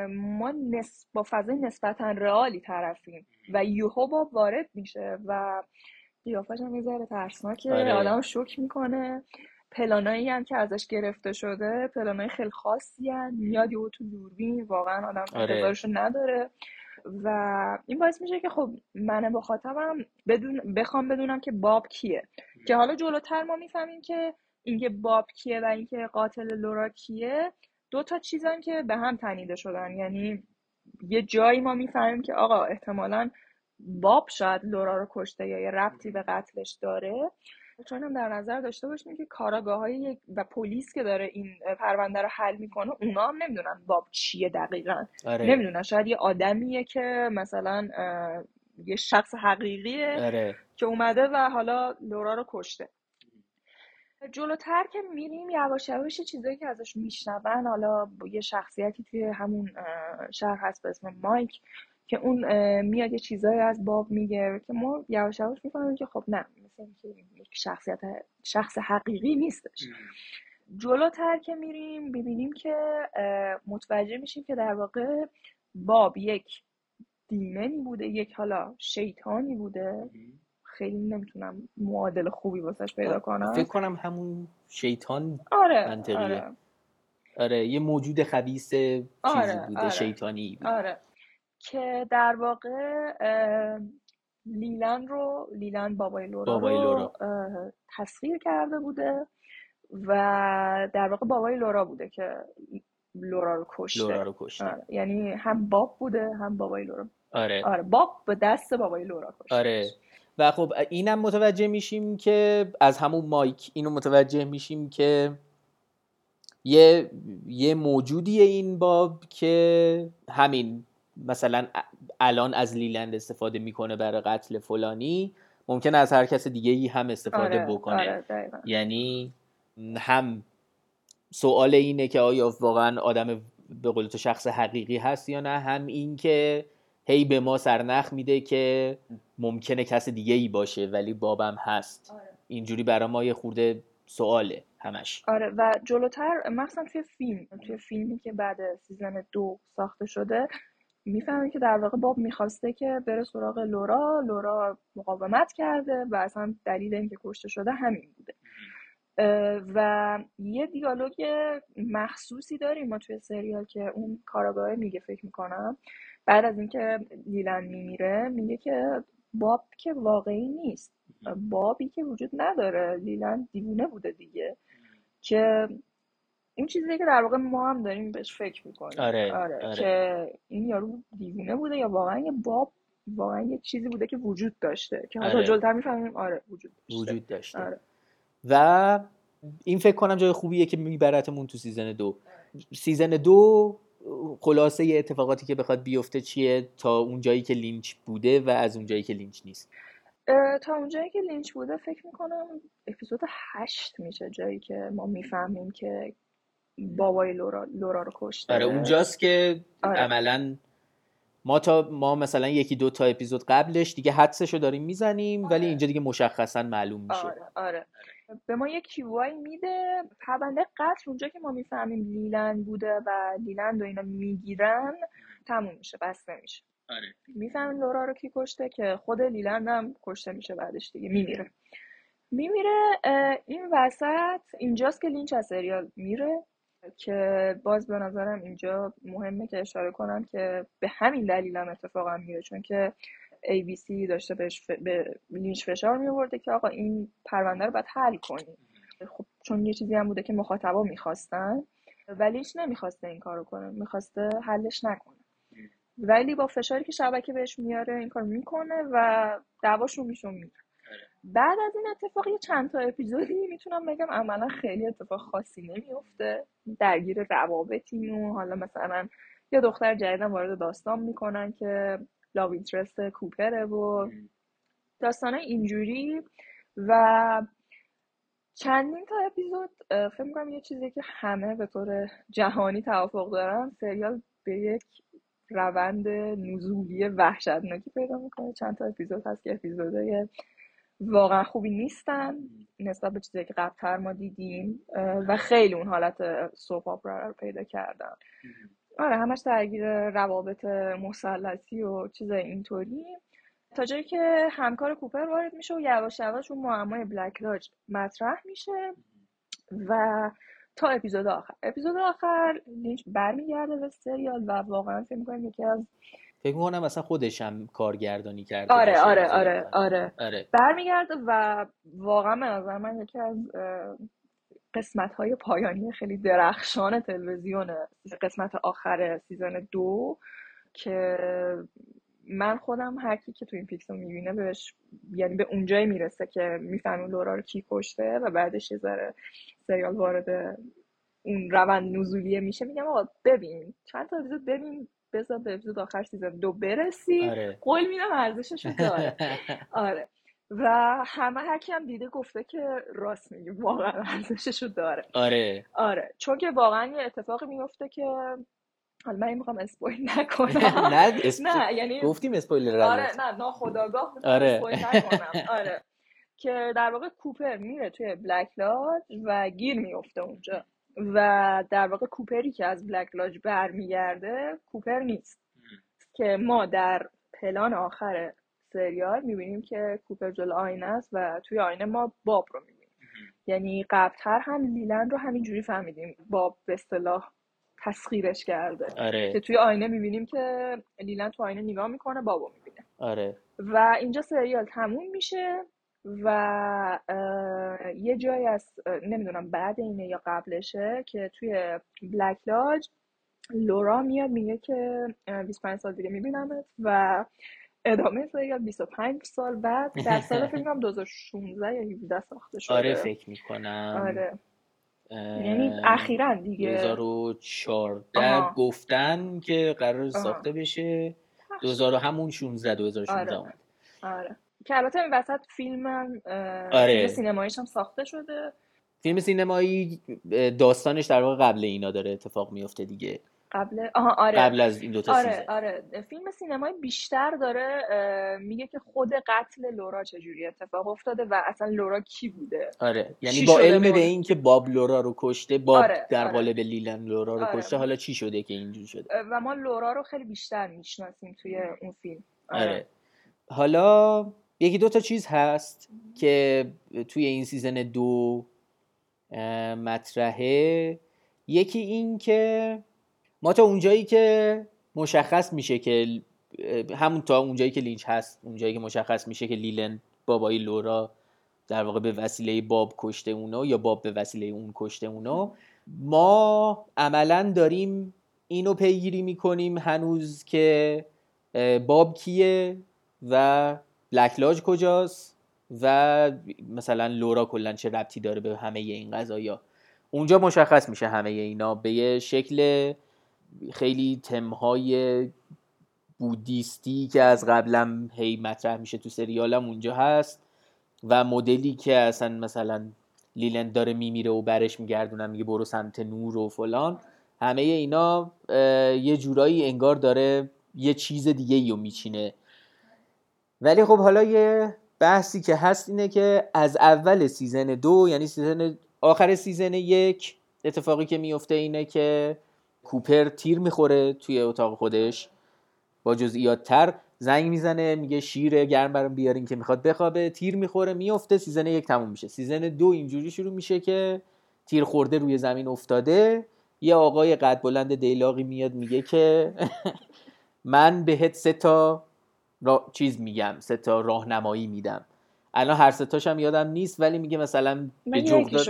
ما نس... با فضای نسبتا رئالی طرفیم و یوهو باب وارد میشه و قیافش هم یه ذره ترسناکه آره. آدم شوک می‌کنه. پلانایی هم که ازش گرفته شده پلانای خیلی خاصی هم. میاد یهو تو دوربین واقعا آدم آره. نداره. و این باعث میشه که خب من مخاطبم بدون بخوام بدونم که باب کیه. که حالا جلوتر ما می‌فهمیم که اینکه باب کیه و اینکه قاتل لورا کیه دو تا چیزن که به هم تنیده شدن. یعنی یه جایی ما می‌فهمیم که آقا احتمالا باب شاید لورا رو کشته یا یه ربطی به قتلش داره. چون هم در نظر داشته باشیم که کاراگاه های و پلیس که داره این پرونده رو حل می‌کنه اونا هم نمی‌دونن باب چیه دقیقا. آره. نمی‌دونن. شاید یه آدمیه که مثلا یه شخص حقیقیه آره. که اومده و حالا لورا رو کشته. جلوتر که میریم یواش یواش چیزایی که ازش میشنون حالا یه شخصیتی توی همون شهر هست به اسم مایک. که اون میاد یه چیزایی از باب میگه که ما یواش یواش می‌فهمیم که خب نه مثل اینکه این یک شخصیت شخص حقیقی نیستش. جلوتر که میریم ببینیم که متوجه میشیم که در واقع باب یک دیمنی بوده یک حالا شیطانی بوده. خیلی نمی‌تونم معادل خوبی واسش پیدا کنم. فکر کنم همون شیطان آره منطقیه. آره. آره یه موجود خبیث چیزی آره، بوده آره. شیطانی بوده. آره. که در واقع لیلن رو لیلن بابای لورا بابای رو لورا. اه، تسخیر کرده بوده و در واقع بابای لورا بوده که لورا رو کشته. لورا رو کشته. آره. یعنی هم باب بوده هم بابای لورا. آره. آره باب به دست بابای لورا کشته آره. و خب اینم متوجه میشیم که از همون مایک اینو متوجه میشیم که یه یه موجودیه این باب که همین مثلا الان از لیلند استفاده می‌کنه برای قتل فلانی ممکن از هر کس دیگه ای هم استفاده آره بکنه. آره یعنی هم سوال اینه که آیا واقعا آدم به قول تو شخص حقیقی هست یا نه هم این که هی به ما سرنخ میده که ممکنه کس دیگه ای باشه ولی بابم هست. آره. اینجوری برای ما یه خورده سواله همش. آره و جلوتر مخصوصا توی فیلم توی فیلمی که بعد سیزن دو ساخته شده می‌فهمیم که در واقع باب می‌خواسته که بره سراغ لورا. لورا مقاومت کرده و اصلا دلیل اینکه کشته شده همین بوده. و یه دیالوگ مخصوصی داریم ما توی سریال که اون کاراگاه میگه فکر می‌کنم. بعد از اینکه لیلن میمیره میگه که باب که واقعی نیست. بابی که وجود نداره. لیلن دیوونه بوده دیگه. که این چیزی که در واقع ما هم داریم بهش فکر می‌کنیم. آره، آره. که این یارو دیوونه بوده یا واقعا یه باب واقعا یه چیزی بوده که وجود داشته. که حالا آره. جلوتر می‌فهمیم آره وجود داشته. وجود داشته. آره. و این فکر کنم جای خوبیه که میبرتمون تو season دو. season دو خلاصه اتفاقاتی که بخواد بیفته چیه؟ تا اون جایی که لینچ بوده و از اون جایی که لینچ نیست. تا اونجایی که لینچ بوده فکر می‌کنم اپیزود هشت میشه جایی که ما می‌فهمیم که بابای لورا, لورا رو کشته. آره اونجاست که آره. عملا ما تا ما مثلا یکی دو تا اپیزود قبلش دیگه حدسشو داریم می‌زنیم ولی آره. اینجا دیگه مشخصا معلوم میشه. آره آره. به ما یه کیوای میده پرونده قتل اونجا که ما می‌فهمیم لیلند بوده و لیلند و اینا می‌گیرن تموم میشه بسته میشه آره. می‌فهمیم لورا رو کی کشته که خود لیلند هم کشته میشه بعدش دیگه میمیره. میمیره این وسط اینجاست که لینچ از سریال میره. که باز به نظرم اینجا مهمه که اشاره کنم که به همین دلیل هم اتفاقا میره چون که ABC داشته بهش به لینچ فشار می آورده که آقا این پرونده رو باید حل کنی. خب چون یه چیزی هم بوده که مخاطبا می‌خواستن ولیش نمی‌خواسته این کارو کنه می‌خواسته حلش نکنه. ولی با فشاری که شبکه بهش میاره این کار می‌کنه و دعواشون میشه میره. بعد از این اتفاق یه چند تا اپیزودی می‌تونم بگم. عملا خیلی اتفاق خاصی نمیفته درگیر روابطیم و حالا مثلا یه دختر جدیدم وارد داستان می‌کنن که لاو اینترست کوپره و داستانه اینجوری. و چندین تا اپیزود فکر می‌کنم یه چیزی که همه به طور جهانی توافق دارن سریال به یک روند نزولی وحشتناکی پیدا می‌کنه. چند تا اپیزود هست که اپیزودهای واقعا خوبی نیستن نسبت به چیزی که قبلتر ما دیدیم و خیلی اون حالت سوپ آپرا رو پیدا کردن. آره همش درگیر روابط مسلطی و چیز اینطوری. تا جایی که همکار کوپر وارد میشه و یواش یواش اون معمای بلک لاج مطرح میشه و تا اپیزود آخر. اپیزود آخر لینچ برمیگرده به سریال و واقعا فکر می‌کنم یکی از فکر می‌کنم مثلا خودش هم کارگردانی کرده آره آره آره آره, آره. برمیگرده و واقعا به نظر من یکی از قسمت های پایانی خیلی درخشان تلویزیون قسمت آخر season دو که من خودم هر کی که Twin Peaks رو می‌بینه بهش یعنی به اونجایی می‌رسه که می‌فهمه لورا رو کی کشته و بعدش یه ذره سریال وارد اون روند نزولیه میشه. میگم آقا ببین چند تا اپیزود ببین بذار به اپیزود آخر season دو برسی آره. قول میدم ارزشش داره. آره. و همه هر هم دیده گفته که راست میگه واقعا ارزشش داره. آره. آره. چون که واقعا یه اتفاقی میفته که حالا من می‌خوام اسپویل نکنم. نه نه یعنی گفتیم اسپویل آره نه ناخداگاه آره. اسپویل نکنم. آره. که در واقع کوپر میره توی بلک لاج و گیر میفته اونجا. و در واقع کوپری که از بلک لاج برمیگرده کوپر نیست. که ما در پلان آخر سریال می‌بینیم که کوپر جل آینه است و توی آینه ما باب رو می‌بینیم. یعنی قبلتر هم لیلند رو همینجوری فهمیدیم. باب به اصطلاح تسخیرش کرده. آره. که توی آینه می‌بینیم که لیلند تو آینه نگاه می‌کنه بابا می‌بینه. آره. و اینجا سریال تموم میشه. و یه جایی از نمی‌دونم بعد اینه یا قبلشه که توی بلک لاج لورا میاد میگه که 25 سال دیگه میبینمت و ادامه سریال 25 سال بعد در سال فکر کنم 2016 یا 17 ساخته شده. آره فکر می‌کنم. آره. یعنی اخیرا دیگه. 2014 گفتن که قرار ساخته بشه. 2000 همون 16 2016 آره. آره. که البته این وسط فیلم آره. سینماییش هم ساخته شده فیلم سینمایی داستانش در واقع قبل اینا داره اتفاق میفته دیگه قبل آها آره قبل از این دو تا آره season. آره فیلم سینمایی بیشتر داره میگه که خود قتل لورا چجوری اتفاق افتاده و اصلا لورا کی بوده آره یعنی با علم به این که باب لورا رو کشته باب آره. در آره. قالب لیلند لورا رو آره. کشته حالا چی شده که اینجوری شده و ما لورا رو خیلی بیشتر می‌شناسیم توی اون فیلم آره. آره. حالا یکی دو تا چیز هست که توی این season دو مطرحه. یکی این که ما تا اونجایی که مشخص میشه که همون تا اونجایی که لینچ هست اونجایی که مشخص میشه که لیلند بابای لورا در واقع به وسیله باب کشته اونو یا باب به وسیله اون کشته اونو ما عملا داریم اینو پیگیری می‌کنیم هنوز که باب کیه و بلک لاج کجاست و مثلا لورا کلا چه ربطی داره به همه این قضايا اونجا مشخص میشه همه اینا به یه شکل خیلی تمهای بودیستی که از قبلم هی مطرح میشه تو سریالم اونجا هست و مدلی که اصلا مثلا لیلند داره میمیره و برش میگردونم میگه برو سمت نور و فلان. همه اینا یه جورایی انگار داره یه چیز دیگه رو میچینه. ولی خب حالا یه بحثی که هست اینه که از اول season دو یعنی season آخر season یک اتفاقی که میفته اینه که کوپر تیر می‌خوره توی اتاق خودش. با جزئیات تر زنگ می‌زنه میگه شیر گرم برام بیارین که می‌خواد بخوابه. تیر می‌خوره میفته season یک تموم میشه. season دو اینجوری شروع میشه که تیر خورده روی زمین افتاده. یه آقای قد بلند دیلاقی میاد میگه که من بهت سه تا را... چیز میگم سه تا راهنمایی میدم. الان هر ستاش هم یادم نیست ولی میگه مثلا به جغدا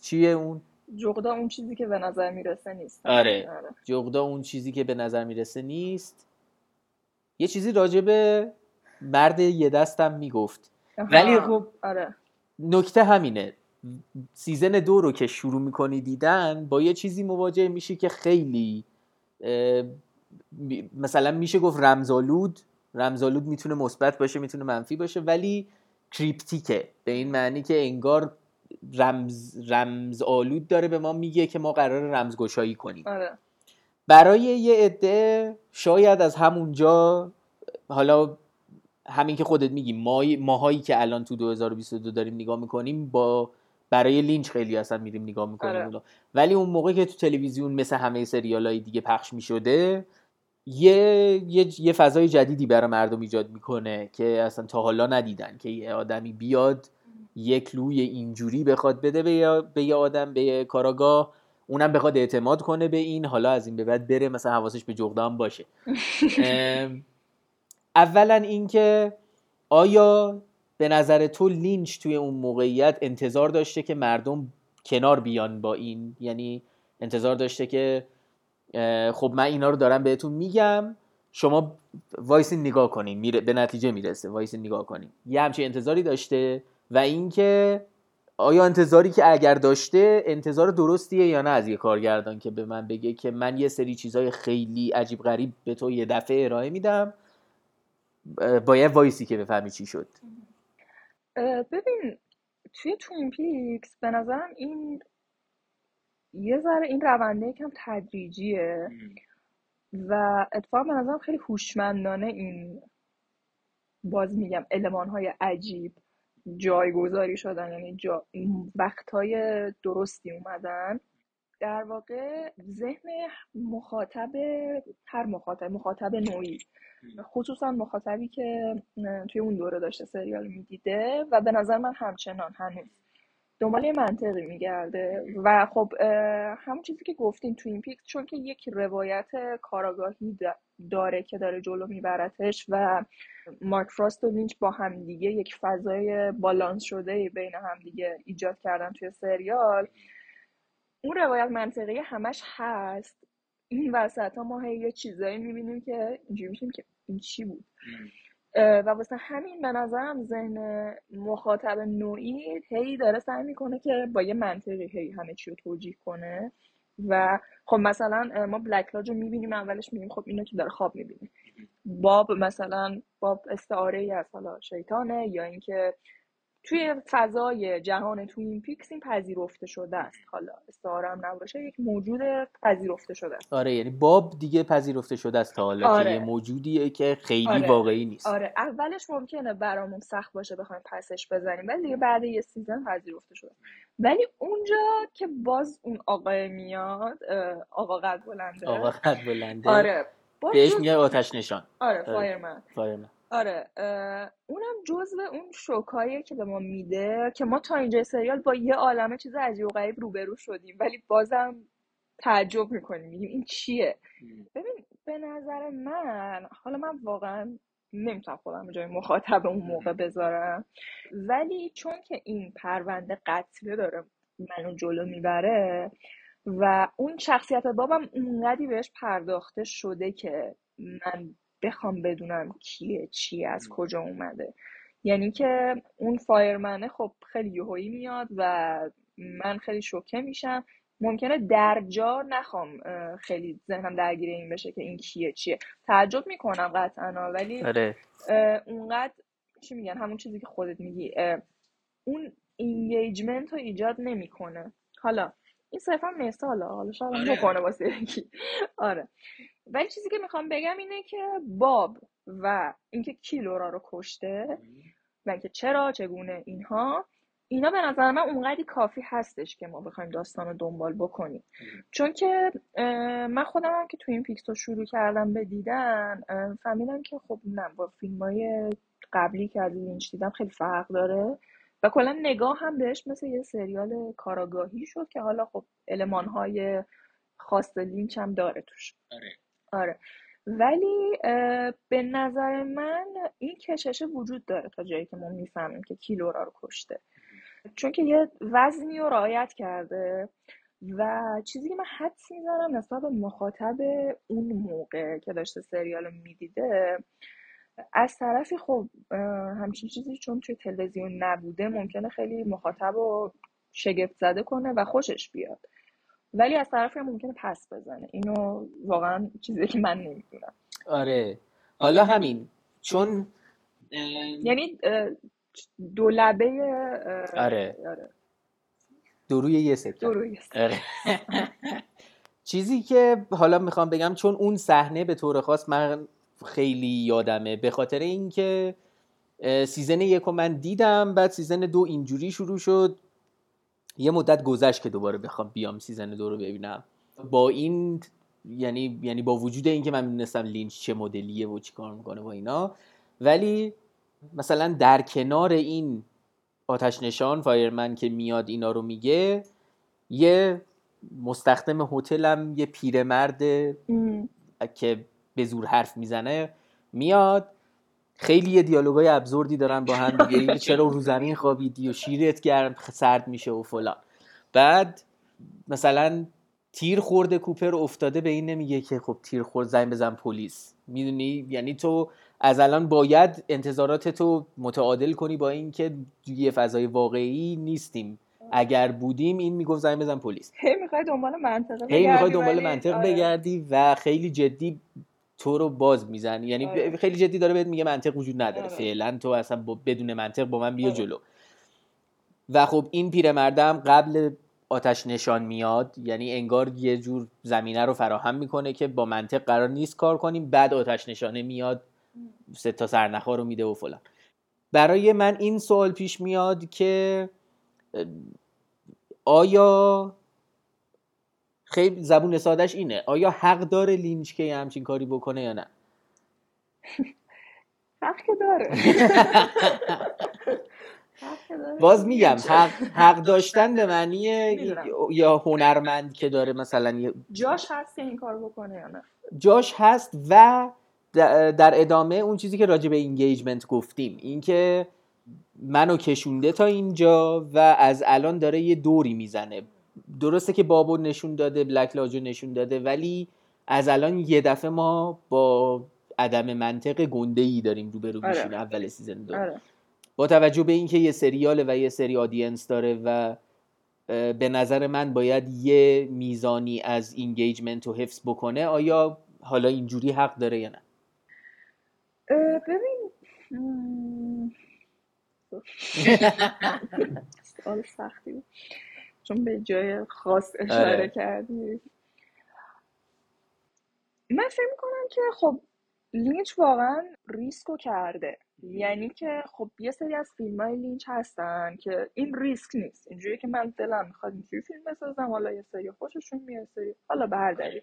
چیه اون؟ جغدا اون چیزی که به نظر می‌رسه نیست. آره. جغدا اون چیزی که به نظر می‌رسه نیست. یه چیزی راجع به مرد یه دستم می‌گفت. ولی خب آره. نکته همینه. سیزن دو رو که شروع می‌کنی دیدن با یه چیزی مواجه میشی که خیلی مثلا میشه گفت رمزالود رمزالود می‌تونه مثبت باشه می‌تونه منفی باشه ولی کریپتیکه به این معنی که انگار رمز رمز آلود داره به ما میگه که ما قرار رمزگشایی کنیم. آره. برای یه عده شاید از همونجا حالا همین که خودت میگی ما ماهایی که الان تو 2022 داریم نگاه می‌کنیم با برای لینچ خیلی اصلا میریم نگاه می‌کنیم آره. ولی اون موقع که تو تلویزیون مثل همه سریال های دیگه پخش می‌شده یه, یه یه فضای جدیدی برای مردم ایجاد می‌کنه که اصلا تا حالا ندیدن که یه آدمی بیاد یه کلوی اینجوری بخواد بده به یه, به یه آدم به یه کاراگاه. اونم بخواد اعتماد کنه به این حالا از این به بعد بره مثلا حواسش به جغده هم باشه اولا اینکه آیا به نظر تو لینچ توی اون موقعیت انتظار داشته که مردم کنار بیان با این؟ یعنی انتظار داشته که خب من اینا رو دارم بهتون میگم. شما وایسین نگاه کنین. میره به نتیجه می‌رسه. وایسین نگاه کنین. یه همچین انتظاری داشته؟ و اینکه آیا انتظاری که اگر داشته انتظار درستیه یا نه از یه کارگردان که به من بگه که من یه سری چیزای خیلی عجیب غریب به تو یه دفعه ارائه میدم؟ اه، با یه وایسی که بفهمی چی شد. ببین توی Twin Peaks به نظرم این یه ذره این رونده یکم تدریجیه و اتفاقا به نظرم خیلی هوشمندانه این باز میگم المان های عجیب جایگذاری شدن یعنی جا... وقتهای درستی اومدن. در واقع ذهن مخاطب هر مخاطب مخاطب نوعی خصوصا مخاطبی که توی اون دوره داشته سریال می‌دیده و به نظر من همچنان هنوز. دنبال یه منطقی میگرده و خب همون چیزی که گفتیم Twin Peaks چون که یک روایت کاراگاهی دا- داره که داره جلو میبرتش و مارک فراست و لینچ با همدیگه یک فضای بالانس شده بین همدیگه ایجاد کردن توی سریال. اون روایت منطقی همش هست. این وسط ها ما هی یه چیزایی می‌بینیم که اینجوری میشیم که این چی بود؟ و واسه همین به نظرم ذهن مخاطب نوعی هی داره سعی می‌کنه که با یه منطقی هی همه چی رو توجیه کنه. و خب مثلا ما بلک لاج رو می‌بینیم اولش می‌بینیم خب اینو که داره خواب می‌بینه. باب مثلا باب استعاره ای از حالا شیطانه یا اینکه توی فضای جهان Twin Peaks این پذیرفته شده است. حالا استعاره هم نباشه یک موجود پذیرفته شده است. آره یعنی باب دیگه پذیرفته شده است تا حالا که آره. یه موجودیه که خیلی آره. واقعی نیست. آره. اولش ممکنه برامون سخت باشه بخوایم پسش بزنیم ولی دیگه بعد یه season پذیرفته شده. ولی اونجا که باز اون آقای میاد آقا قد بلنده. آقا قد بلنده. آره. بهش میگه آتش نشان آره. Fireman. Fireman. آره اونم جزو اون شوکاییه که به ما میده که ما تا اینجا سریال با یه عالمه چیز عجیب و غریب روبرو شدیم ولی بازم تعجب می‌کنیم میگیم این چیه؟ ببین به نظر من حالا من واقعا نمی‌تونم خودم جای مخاطب اون موقع بذارم ولی چون که این پرونده قتله داره منو جلو می‌بره و اون شخصیت بابم اونقدی بهش پرداخته شده که من بخوام بدونم کیه چیه از کجا اومده. یعنی که اون فایرمنه خب خیلی یهویی میاد و من خیلی شوکه میشم. ممکنه در جا نخوام خیلی ذهنم درگیر این بشه که این کیه چیه. تعجب می‌کنم قطعا ولی آره. اونقدر چی میگن همون چیزی که خودت میگی اون اینگیجمنت رو ایجاد نمی‌کنه. حالا این صرفا مثاله حالا شاید آره. بکنه واسه یکی. آره. ولی چیزی که می‌خوام بگم اینه که باب و اینکه کی لورا رو کشته و اینکه چرا چگونه اینها اینا به نظر من اونقدی کافی هستش که ما بخوایم داستان رو دنبال بکنیم چون که من خودم هم که Twin Peaks رو شروع کردم به دیدن فهمیدم که خب نه با فیلم های قبلی که از لینچ دیدم خیلی فرق داره و کلا نگاه هم بهش مثل یه سریال کاراگاهی شد که حالا خب المان های خاص لینچ هم داره توش آره. آره. ولی به نظر من این کششه وجود داره تا جایی که ما می‌فهمیم که کی لورا رو کشته. چون که یه وزنی رو رعایت کرده و چیزی که من حدس می‌زنم نسبت به مخاطب اون موقع که داشته سریال رو می‌دیده از طرفی خب همچین چیزی چون توی تلویزیون نبوده ممکنه خیلی مخاطب رو شگفت زده کنه و خوشش بیاد. ولی از طرفی هم ممکنه پس بزنه. اینو واقعا چیزی که من نمی‌دونم. آره. حالا همین. چون یعنی دو لبه آره, آره. دروی یه سکه. دروی آره. چیزی که حالا می‌خوام بگم چون اون صحنه به طور خاص من خیلی یادمه به خاطر اینکه season یک من دیدم بعد season دو اینجوری شروع شد. یه مدت گذشت که دوباره بخوام بیام season دو رو ببینم. با این یعنی یعنی با وجود اینکه من می‌دونستم لینچ چه مدلیه و چی کار می‌کنه با اینا ولی مثلا در کنار این آتش نشان Fireman که میاد اینا رو میگه یه مستخدم هتلم یه پیرمرد که به زور حرف می‌زنه میاد خیلی یه دیالوگای ابزوردی دارن با هم دیگه چرا رو زمین خوابیدی و شیرت گرم سرد میشه و فلان. بعد مثلا تیر خورده کوپر افتاده به این نمیگه که خب تیر خورد زنگ بزن پلیس. می‌دونی؟ یعنی تو از الان باید انتظارات تو متعادل کنی با اینکه یه فضای واقعی نیستیم. اگر بودیم این می‌گفت زنگ بزن پلیس. هی می‌خوای دنبال منطق هی می‌خوای دنبال منطق آره. بگردی و خیلی جدی تو رو باز می‌زنی یعنی آره. خیلی جدی داره بهت میگه منطق وجود نداره آره. فعلا تو اصلا بدون منطق با من بیا آره. جلو و خب این پیرمردم قبل آتش نشان میاد یعنی انگار یه جور زمینه رو فراهم می‌کنه که با منطق قرار نیست کار کنیم بعد آتش نشانه میاد سه تا سرنخا رو میده و فلان برای من این سوال پیش میاد که آیا خیلی زبون سادش اینه. آیا حق داره لینچ که همچین کاری بکنه یا نه؟ حق که داره. باز میگم حق, حق داشتن به معنی یا هنرمند که داره مثلا جاش هست این کار بکنه یا نه. جاش هست و در ادامه اون چیزی که راجع به engagement گفتیم. اینکه منو کشونده تا اینجا و از الان داره یه دوری می‌زنه. درسته که Bob و نشون داده Black Lodge و نشون داده ولی از الان یه دفعه ما با عدم منطق گنده ای داریم روبرو آره. میشیم اول season دو آره. با توجه به اینکه یه سریال و یه سری audience داره و به نظر من باید یه میزانی از engagement رو حفظ بکنه آیا حالا اینجوری حق داره یا نه ببین سوال سختی چون به جای خاص اشاره آره. کردی. من فکر می‌کنم که خب لینچ واقعا ریسکو کرده. یعنی که خب یه سری از فیلم های لینچ هستن که این ریسک نیست. اینجوری که من دلم می‌خواد اینجوری فیلم بسازم حالا یه سری خوششون میاد سری حالا به هر دلیل.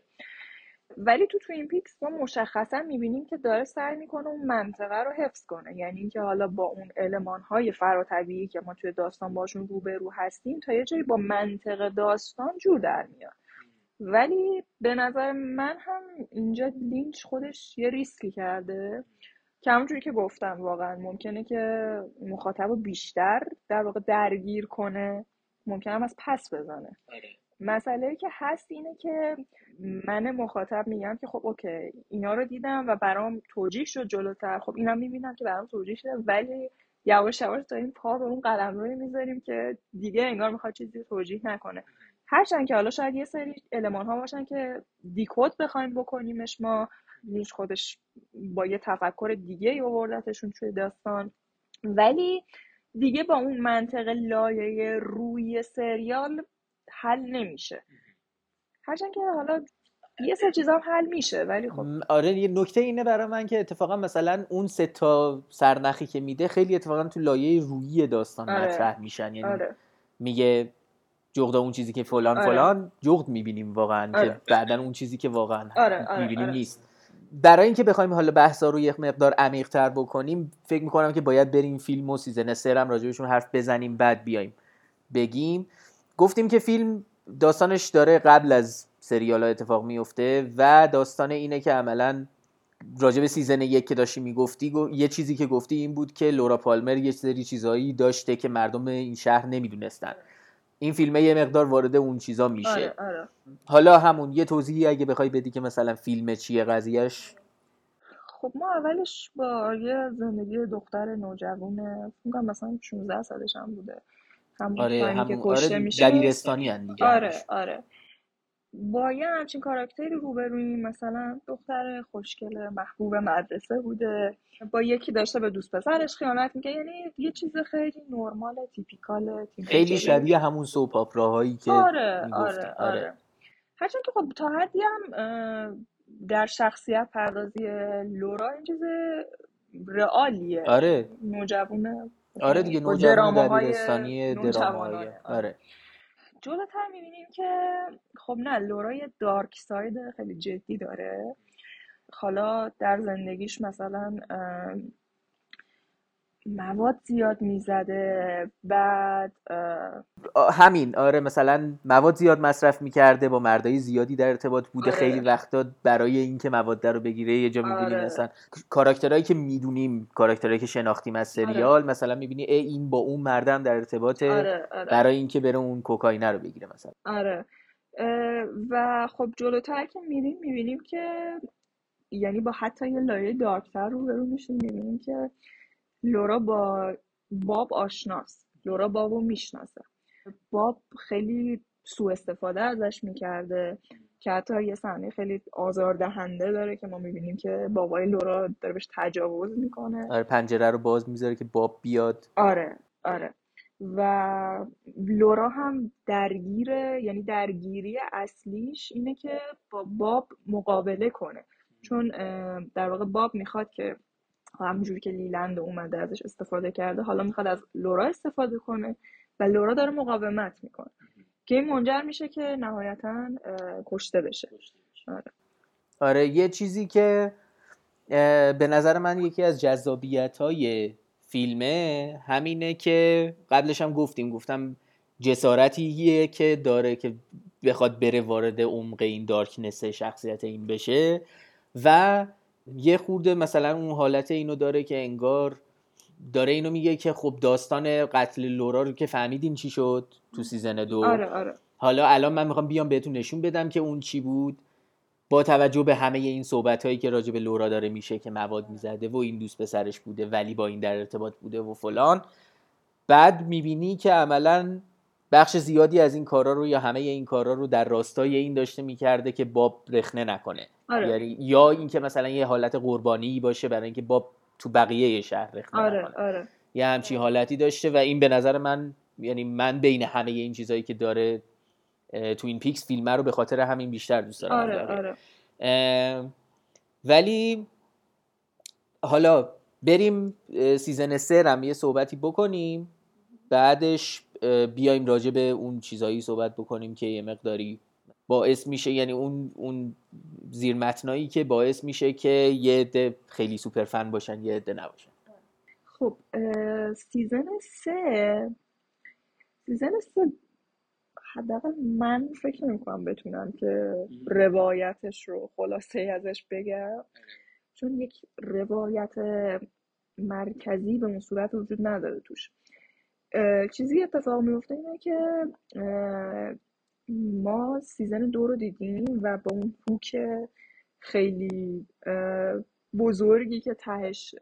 ولی تو Twin Peaks ما مشخصا می‌بینیم که داره سعی می‌کنه اون منطقه رو حفظ کنه. یعنی اینکه حالا با اون المان های فراطبیعی که ما توی داستان باشون روبرو هستیم تا یه جایی با منطق داستان جور در میاد. ولی به نظر من هم اینجا لینچ خودش یه ریسکی کرده. که همونجوری که گفتم واقعا ممکنه که مخاطب رو بیشتر در واقع درگیر کنه. ممکنه هم از پس بزنه. آره. مسئله که هست اینه که من مخاطب میگم که خب اوکی اینا رو دیدم و برام توجیه شد جلوتر. خب اینا می‌بینم که برام توجیه شده ولی یواش یواش داریم پا به اون قلم روی می‌ذاریم که دیگه انگار می‌خواد چیزی توجیه نکنه. هرچند که حالا شاید یه سری علمان ها باشن که دیکود بخوایم بکنیمش ما نیش خودش با یه تفکر دیگه ای آوردتشون توی داستان. ولی دیگه با اون منطق لایه روی سریال حل نمیشه هرچند که حالا یه سه چیزا حل میشه ولی خب آره یه نکته اینه برای من که اتفاقا مثلا اون سه تا سرنخی که میده خیلی اتفاقا تو لایه روی داستان آره. مطرح میشن یعنی آره. میگه جغد اون چیزی که فلان آره. فلان جغد می‌بینیم واقعا که آره. بعدا اون چیزی که واقعا آره. آره. می‌بینیم آره. نیست برای اینکه بخوایم حالا بحثا رو یک مقدار عمیق تر بکنیم فکر می‌کنم که باید بریم فیلم و سیزن سرم راجبشون حرف بزنیم بعد بیایم بگیم گفتیم که فیلم داستانش داره قبل از سریال ها اتفاق میفته و داستان اینه که عملا راجع به سیزن یک که داشتی می‌گفتی یه چیزی که گفتی این بود که لورا پالمر یه سری چیزایی داشته که مردم این شهر نمی‌دونستن. این فیلمه یه مقدار وارد اون چیزا میشه. آره آره. حالا همون یه توضیحی اگه بخوای بدی که مثلا فیلم چیه قضیهش؟ خب ما اولش با یه زندگی دختر نوجوانه مثلا 16 سالش هم بوده. همون آره همون که آره میشه. دبیرستانی دیگه آره آره. با یه همچین کاراکتری روبرویم مثلا دختر خوشگل محبوب مدرسه بوده با یکی داشته به دوست پسرش خیانت میگه یعنی یه چیز خیلی نرمال تیپیکال خیلی شبیه همون سوپ اپراهایی که آره آره آره, آره. هرچند که خب تا حدی هم در شخصیت پردازی لورا این چیز رئالیه آره. نوجوانه آره دیگه نوجوان دبیرستانی درامایی. آره. جلوتر می‌بینیم که خب نه لورا یه دارک ساید خیلی جدی داره. حالا در زندگیش مثلا مواد زیاد می‌زده بعد همین آره مثلا مواد زیاد مصرف می‌کرده با مردای زیادی در ارتباط بوده آره. خیلی وقتا برای اینکه مواد رو بگیره یه جا می‌بینیم آره. مثلا کاراکترهایی که می‌دونیم کاراکترهایی که شناختیم از سریال آره. مثلا می‌بینی ای این با اون مردم در ارتباطه آره. آره. برای اینکه بره اون کوکائینه رو بگیره مثلا آره و خب جلوتر که میریم می‌بینیم که یعنی با حتی یه لایه دارکتر رو برو میشیم می‌بینیم که لورا با باب آشناست. لورا بابو می‌شناسه. باب خیلی سوء استفاده ازش می‌کرده که حتی یه صحنه خیلی آزاردهنده داره که ما می‌بینیم که بابای لورا داره بهش تجاوز می‌کنه. آره پنجره رو باز می‌ذاره که باب بیاد. آره آره. و لورا هم درگیره یعنی درگیری اصلیش اینه که با باب مقابله کنه. چون در واقع باب می‌خواد که همونجوری که لیلند اومده ازش استفاده کرده حالا می‌خواد از لورا استفاده کنه و لورا داره مقاومت می‌کنه که این منجر میشه که نهایتا کشته بشه آره. آره یه چیزی که به نظر من یکی از جذابیت های فیلمه همینه که قبلش هم گفتیم گفتم جسارتیه که داره که بخواد بره وارد عمق این دارکنس شخصیت این بشه و یه خورده مثلا اون حالت اینو داره که انگار داره اینو میگه که خب داستان قتل لورا رو که فهمیدین چی شد تو سیزن دو آره آره. حالا الان من می‌خوام بیام بهتون نشون بدم که اون چی بود با توجه به همه این صحبت هایی که راجع به لورا داره میشه که مواد می‌زده و این دوست پسرش بوده ولی با این در ارتباط بوده و فلان بعد می‌بینی که عملا بخش زیادی از این کارا رو یا همه این کارا رو در راستای این داشته می‌کرده که باب رخنه نکنه آره. یعنی یا اینکه مثلا یه حالت قربانی باشه برای اینکه باب تو بقیه شهر رخنه آره. نکنه آره. یه همچین حالتی داشته و این به نظر من یعنی من بین همه این چیزهایی که داره Twin Peaks فیلم رو به خاطر همین بیشتر دوست دارم آره. آره. ولی حالا بریم season سه هم یه صحبتی بکنیم بعدش بیایم راجع به اون چیزایی صحبت بکنیم که یه مقداری باعث میشه. یعنی اون اون زیر متنایی که باعث میشه که یه عده خیلی super fan باشن یه عده نباشن. خب season سه season سه حداقل من فکر نمی‌کنم بتونم که روایتش رو خلاصه ازش بگم. چون یک روایت مرکزی به اون صورت وجود نداره توش. چیزی اتفاق میفته اینه که ما season دو رو دیدیم و با اون hook خیلی بزرگی که تهش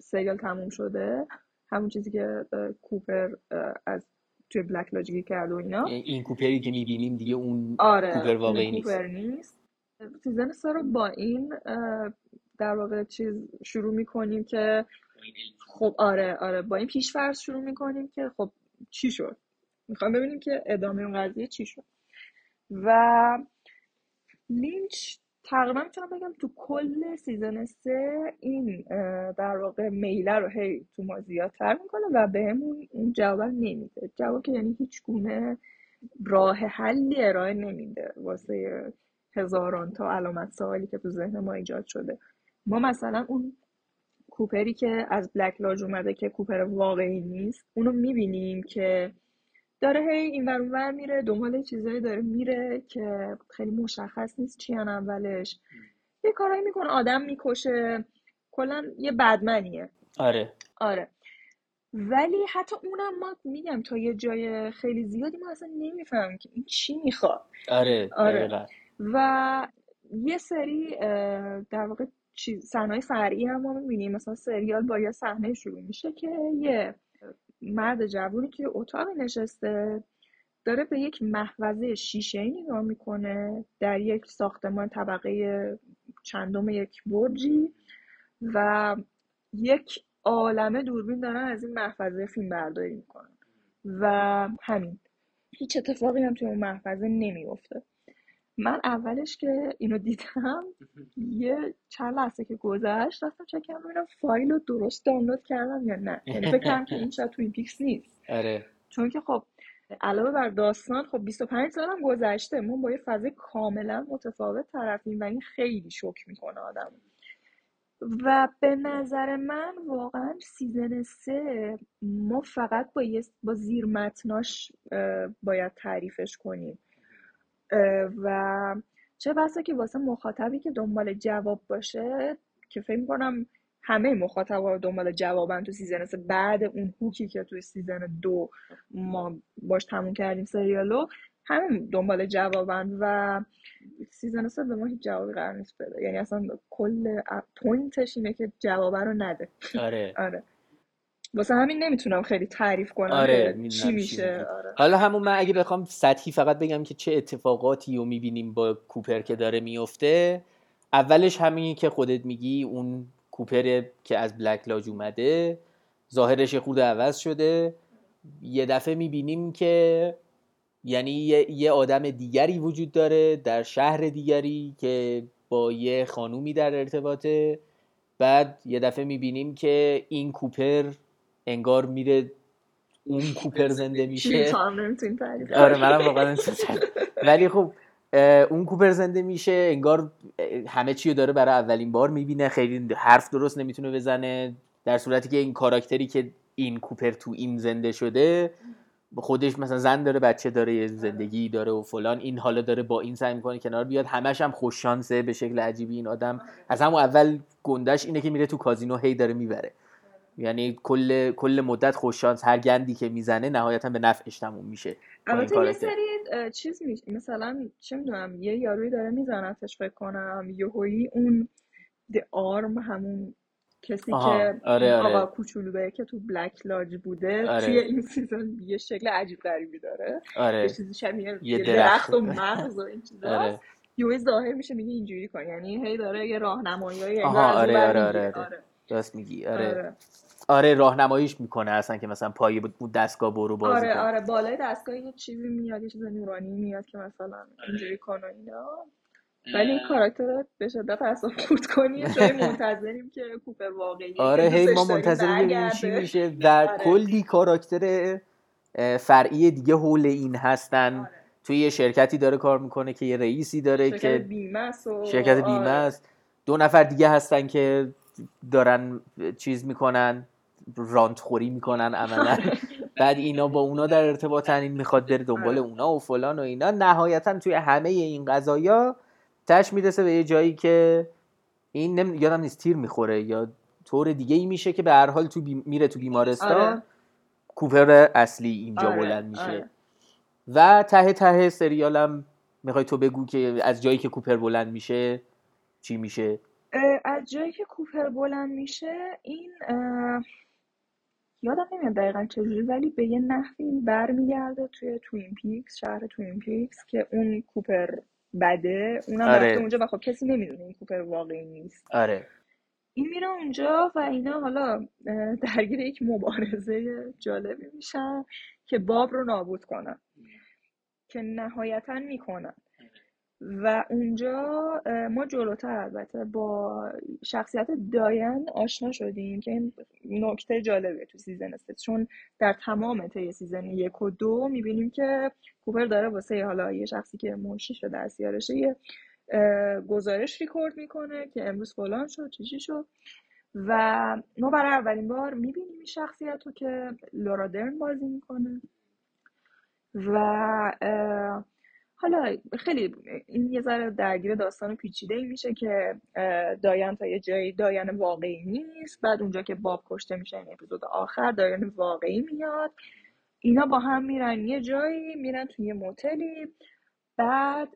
سریال تموم شده همون چیزی که کوپر از توی Black Lodge گیر کرد و اینا این کوپری که می‌بینیم دیگه اون آره کوپر واقعی نیست. کوپر نیست season سه رو با این در واقع چیز شروع می‌کنیم که خب آره آره. با این پیش فرض شروع می‌کنیم که خب چی شد؟ می‌خوام ببینیم که ادامه اون قضیه چی شد. و لینچ تقریبا می‌تونم بگم تو کل season سه این در واقع میله رو هی تو ما زیادتر می‌کنه و بهمون اون جواب نمیده. جواب که یعنی هیچ گونه راه حلی ارائه نمیده واسه هزاران تا علامت سوالی که تو ذهن ما ایجاد شده. ما مثلا اون کوپری که از بلک لاج اومده که کوپر واقعی نیست اونو می‌بینیم که داره هی این ور میره دنبال چیزایی داره میره که خیلی مشخص نیست چی اولش. یه کارایی می‌کنه آدم می‌کشه. کلا یه بدمنیه. آره. آره. ولی حتی اونم ما میگم تا یه جای خیلی زیادی ما اصلا نمی‌فهمیم که این چی می‌خواد. آره آره. دقیقا. و یه سری در واقع چیز صحنه‌های فرعی هم ما می‌بینیم. مثلا سریال با یه صحنه شروع میشه که یه مرد جوونی که اتاق نشسته داره به یک محفظه شیشه‌ای نگاه می‌کنه در یک ساختمان طبقه چندم یک برجی و یک عالمه دوربین دارن از این محفظه فیلم برداری می‌کنن. و همین. هیچ اتفاقی هم توی اون محفظه نمیفته من اولش که اینو دیدم یه چند لحظه که گذشت رفتم چک کردم ببینم فایل رو درست دانلود کردم یا نه. یعنی فکر کردم که این شاید Twin Peaks نیست. آره. چون که خب علاوه بر داستان خب 25 سال هم گذشته. ما با یه فضای کاملا متفاوت طرفیم و این خیلی شوک می‌کنه آدم. و به نظر من واقعا season سه ما فقط با یه با زیر متناش باید تعریفش کنیم. و چه بسا که واسه مخاطبی که دنبال جواب باشه که فکر می‌کنم همه مخاطبا دنبال جوابن تو season سه بعد اون hook ی که توی season دو ما باش تموم کردیم سریالو همه دنبال جوابن و season سه به ما هیچ جوابی قرار نیست بده. یعنی اصلا کل point ش اینه که جوابه رو نده. آره. آره. واسه همین نمی‌تونم خیلی تعریف کنم آره چی میشه. آره. حالا همون من اگه بخوام سطحی فقط بگم که چه اتفاقاتی رو می‌بینیم با کوپر که داره میفته اولش همینی که خودت میگی اون کوپر که از بلک لاج اومده ظاهرش خورده عوض شده. یه دفعه می‌بینیم که یعنی یه, یه آدم دیگری وجود داره در شهر دیگری که با یه خانومی در ارتباطه. بعد یه دفعه می‌بینیم که این کوپر انگار میره اون کوپر زنده میشه. آره منم واقعا. ولی خب اون کوپر زنده میشه انگار همه چی رو داره برای اولین بار می‌بینه. خیلی حرف درست نمی‌تونه بزنه. در صورتی که این کاراکتری که این کوپر تو این زنده شده خودش مثلا زن داره بچه داره یه زندگی داره و فلان. این حالا داره با این سعی می‌کنه کنار بیاد. همش هم خوش شانسه به شکل عجیبی این آدم. از همون اول گندش اینه که میره تو کازینو هی داره می‌بره. یعنی کل کل مدت خوش شانس هر گندی که می‌زنه نهایتا به نفعش تموم میشه البته یه سری چیز می... مثلا چه می‌دونم یه یاروی داره میزنتش فکر کنم یهویی اون the arm همون کسی آها که آره اون آقا آره کوچولوه که تو Black Lodge بوده توی آره این season یه شکل عجیب غریبی داره. یه آره چیزی شبیه یه یه درخت. درخت و مغز و این چیزاست آره. یهویی ظاهر میشه میگه اینجوری کن. یعنی هی داره یه اون آره آره آره آره. آره. راست میگی آره. آره. آره راهنماییش می‌کنه اصلا که مثلا پای اون دستگاه برو بازی آره کن آره بالای دستگاه یه چیزی میاد یه چیز نورانی میاد که مثلا اینجوری کن و اینا. ولی این کاراکتر رو به شدت اعصاب خورد کنی منتظریم که کوپر واقعیه که آره هی ما منتظریم ببینیم چی میشه. و آره. کلی کاراکتر فرعی دیگه حول این هستن. آره. توی یه شرکتی داره کار می‌کنه که یه رئیسی داره شرکت که بیمه است و شرکت بیمه آره است. دو نفر دیگه هستن که دارن چیز می‌کنن. رانت خوری می‌کنن عملا. بعد اینا با اونا در ارتباطن این می‌خواد بره دنبال آره. اونا و فلان و اینا. نهایتا توی همه این قضايا تش می‌رسه به یه جایی که این نم... یادم نیست تیر می‌خوره یا طور دیگه ای میشه که به هر حال تو بی... میره تو بیمارستان. آره. کوپر اصلی اینجا آره بلند میشه. آره. و ته ته سریالم می‌خوای تو بگو که از جایی که کوپر بلند میشه چی میشه؟ از جایی که کوپر بلند میشه این یادم نمیاد دقیقا چجوری ولی به یه نحوی برمیگرده توی Twin Peaks شهر Twin Peaks که اون کوپر بده. اونم رفته آره اونجا و خب کسی نمی‌دونه این کوپر واقعی نیست. آره. این میره اونجا و اینا حالا درگیر یک مبارزه جالبی میشن که باب رو نابود کنن. که نهایتا می‌کنن. و اونجا ما جلوتر البته با شخصیت داین آشنا شدیم که این نکته جالبه تو season سه. چون در تمام طی season یک و دو می‌بینیم که کوپر داره واسه حالا یه شخصی که منشی شده از یه گزارش ریکورد می‌کنه که امروز فلان شد چی چی شد. و ما برای اولین بار می‌بینیم این شخصیت رو که لورا درن بازی می‌کنه. و حالا خیلی این یه ذره درگیر داستان پیچیده ای میشه که دایان تا یه جایی دایان واقعی نیست. بعد اونجا که باب کشته میشه این اپیزود آخر دایان واقعی میاد. اینا با هم میرن یه جایی میرن توی یه موتلی. بعد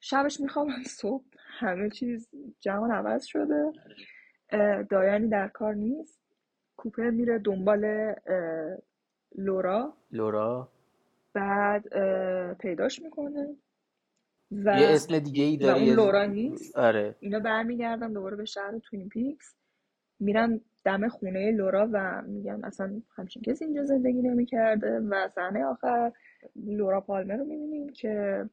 شبش میخوابن صبح همه چیز جهان عوض شده. دایانی در کار نیست. کوپر میره دنبال لورا. لورا؟ بعد پیداش می‌کنه و یه اسم دیگه ای داره اون لورا نیست. آره. اینا برمیگردن دوباره به شهر توین پیکس. میرن دم خونه لورا و میگن اصلا همچین کسی اینجا زندگی نمی‌کرده و صحنه آخر لورا پالمر رو می‌بینیم که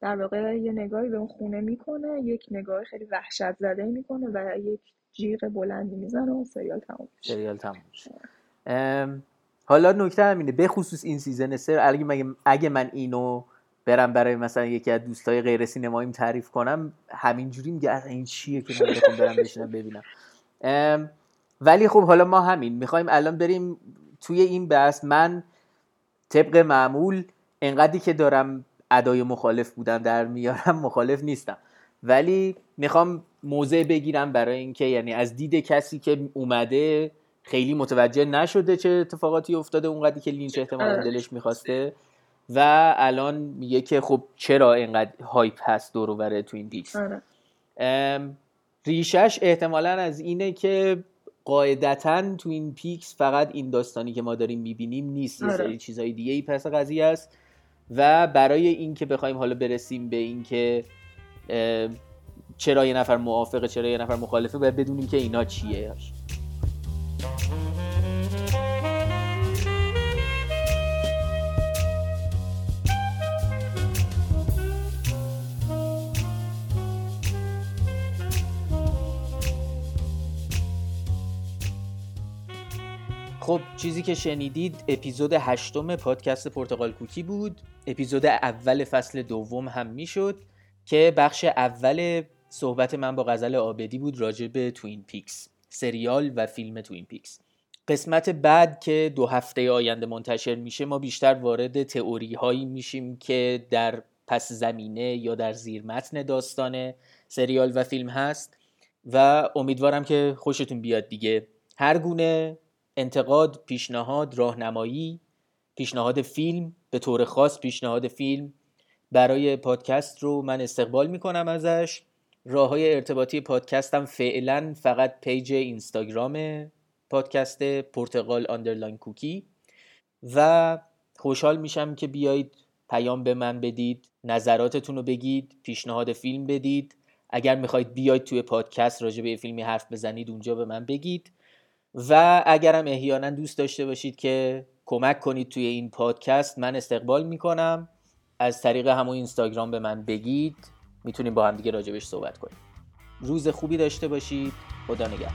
در واقع یه نگاهی به اون خونه می‌کنه یک نگاه خیلی وحشت زده می‌کنه و یک جیغ بلندی می‌زنه و سریال تموم میشه. سریال تموم میشه. حالا نکته همینه به خصوص این season سه اگه, اگه من اینو برم برای مثلا یکی از دوستای غیر سینماییم تعریف کنم همینجوری میگه این چیه که من برم بشینم ببینم. ولی خب حالا ما همین. می‌خوایم الان بریم توی این بحث. من طبق معمول انقدری که دارم ادای مخالف بودن در میارم مخالف نیستم. ولی می‌خوام موضع بگیرم برای اینکه یعنی از دید کسی که اومده خیلی متوجه نشده چه اتفاقاتی افتاده اونقدری که لینچ احتمالا آره. دلش می‌خواسته و الان میگه که خب چرا اینقدر hype هست دور و بر Twin Peaks آره. ریشش احتمالا از اینه که قاعدتا تو این پیکس فقط این داستانی که ما داریم می‌بینیم نیست یه آره. سری چیزهای دیگه ای پس قضیه است و برای اینکه بخوایم حالا برسیم به اینکه چرا یه نفر موافقه چرا یه نفر مخالفه باید بدونیم که اینا چیه خب چیزی که شنیدید اپیزود هشتم پادکست پرتغال کوکی بود. اپیزود اول فصل دوم هم می‌شد که بخش اول صحبت من با غزل آبدی بود راجع به Twin Peaks سریال و فیلم Twin Peaks. قسمت بعد که دو هفته آینده منتشر میشه ما بیشتر وارد تئوری هایی میشیم که در پس زمینه یا در زیر متن داستان سریال و فیلم هست و امیدوارم که خوشتون بیاد دیگه. هر گونه انتقاد پیشنهاد راهنمایی پیشنهاد فیلم به طور خاص پیشنهاد فیلم برای پادکست رو من استقبال می‌کنم ازش. راه های ارتباطی پادکستم فعلا فقط page اینستاگرام پادکست پرتغال underline کوکی و خوشحال میشم که بیایید پیام به من بدید نظراتتون رو بگید پیشنهاد فیلم بدید. اگر می‌خواید بیاید توی پادکست راجع به فیلمی حرف بزنید اونجا به من بگید. و اگرم احیانا دوست داشته باشید که کمک کنید توی این پادکست من استقبال می‌کنم. از طریق همون اینستاگرام به من بگید. می‌تونیم با هم دیگه راجبش صحبت کنیم. روز خوبی داشته باشید. خدا نگهدار.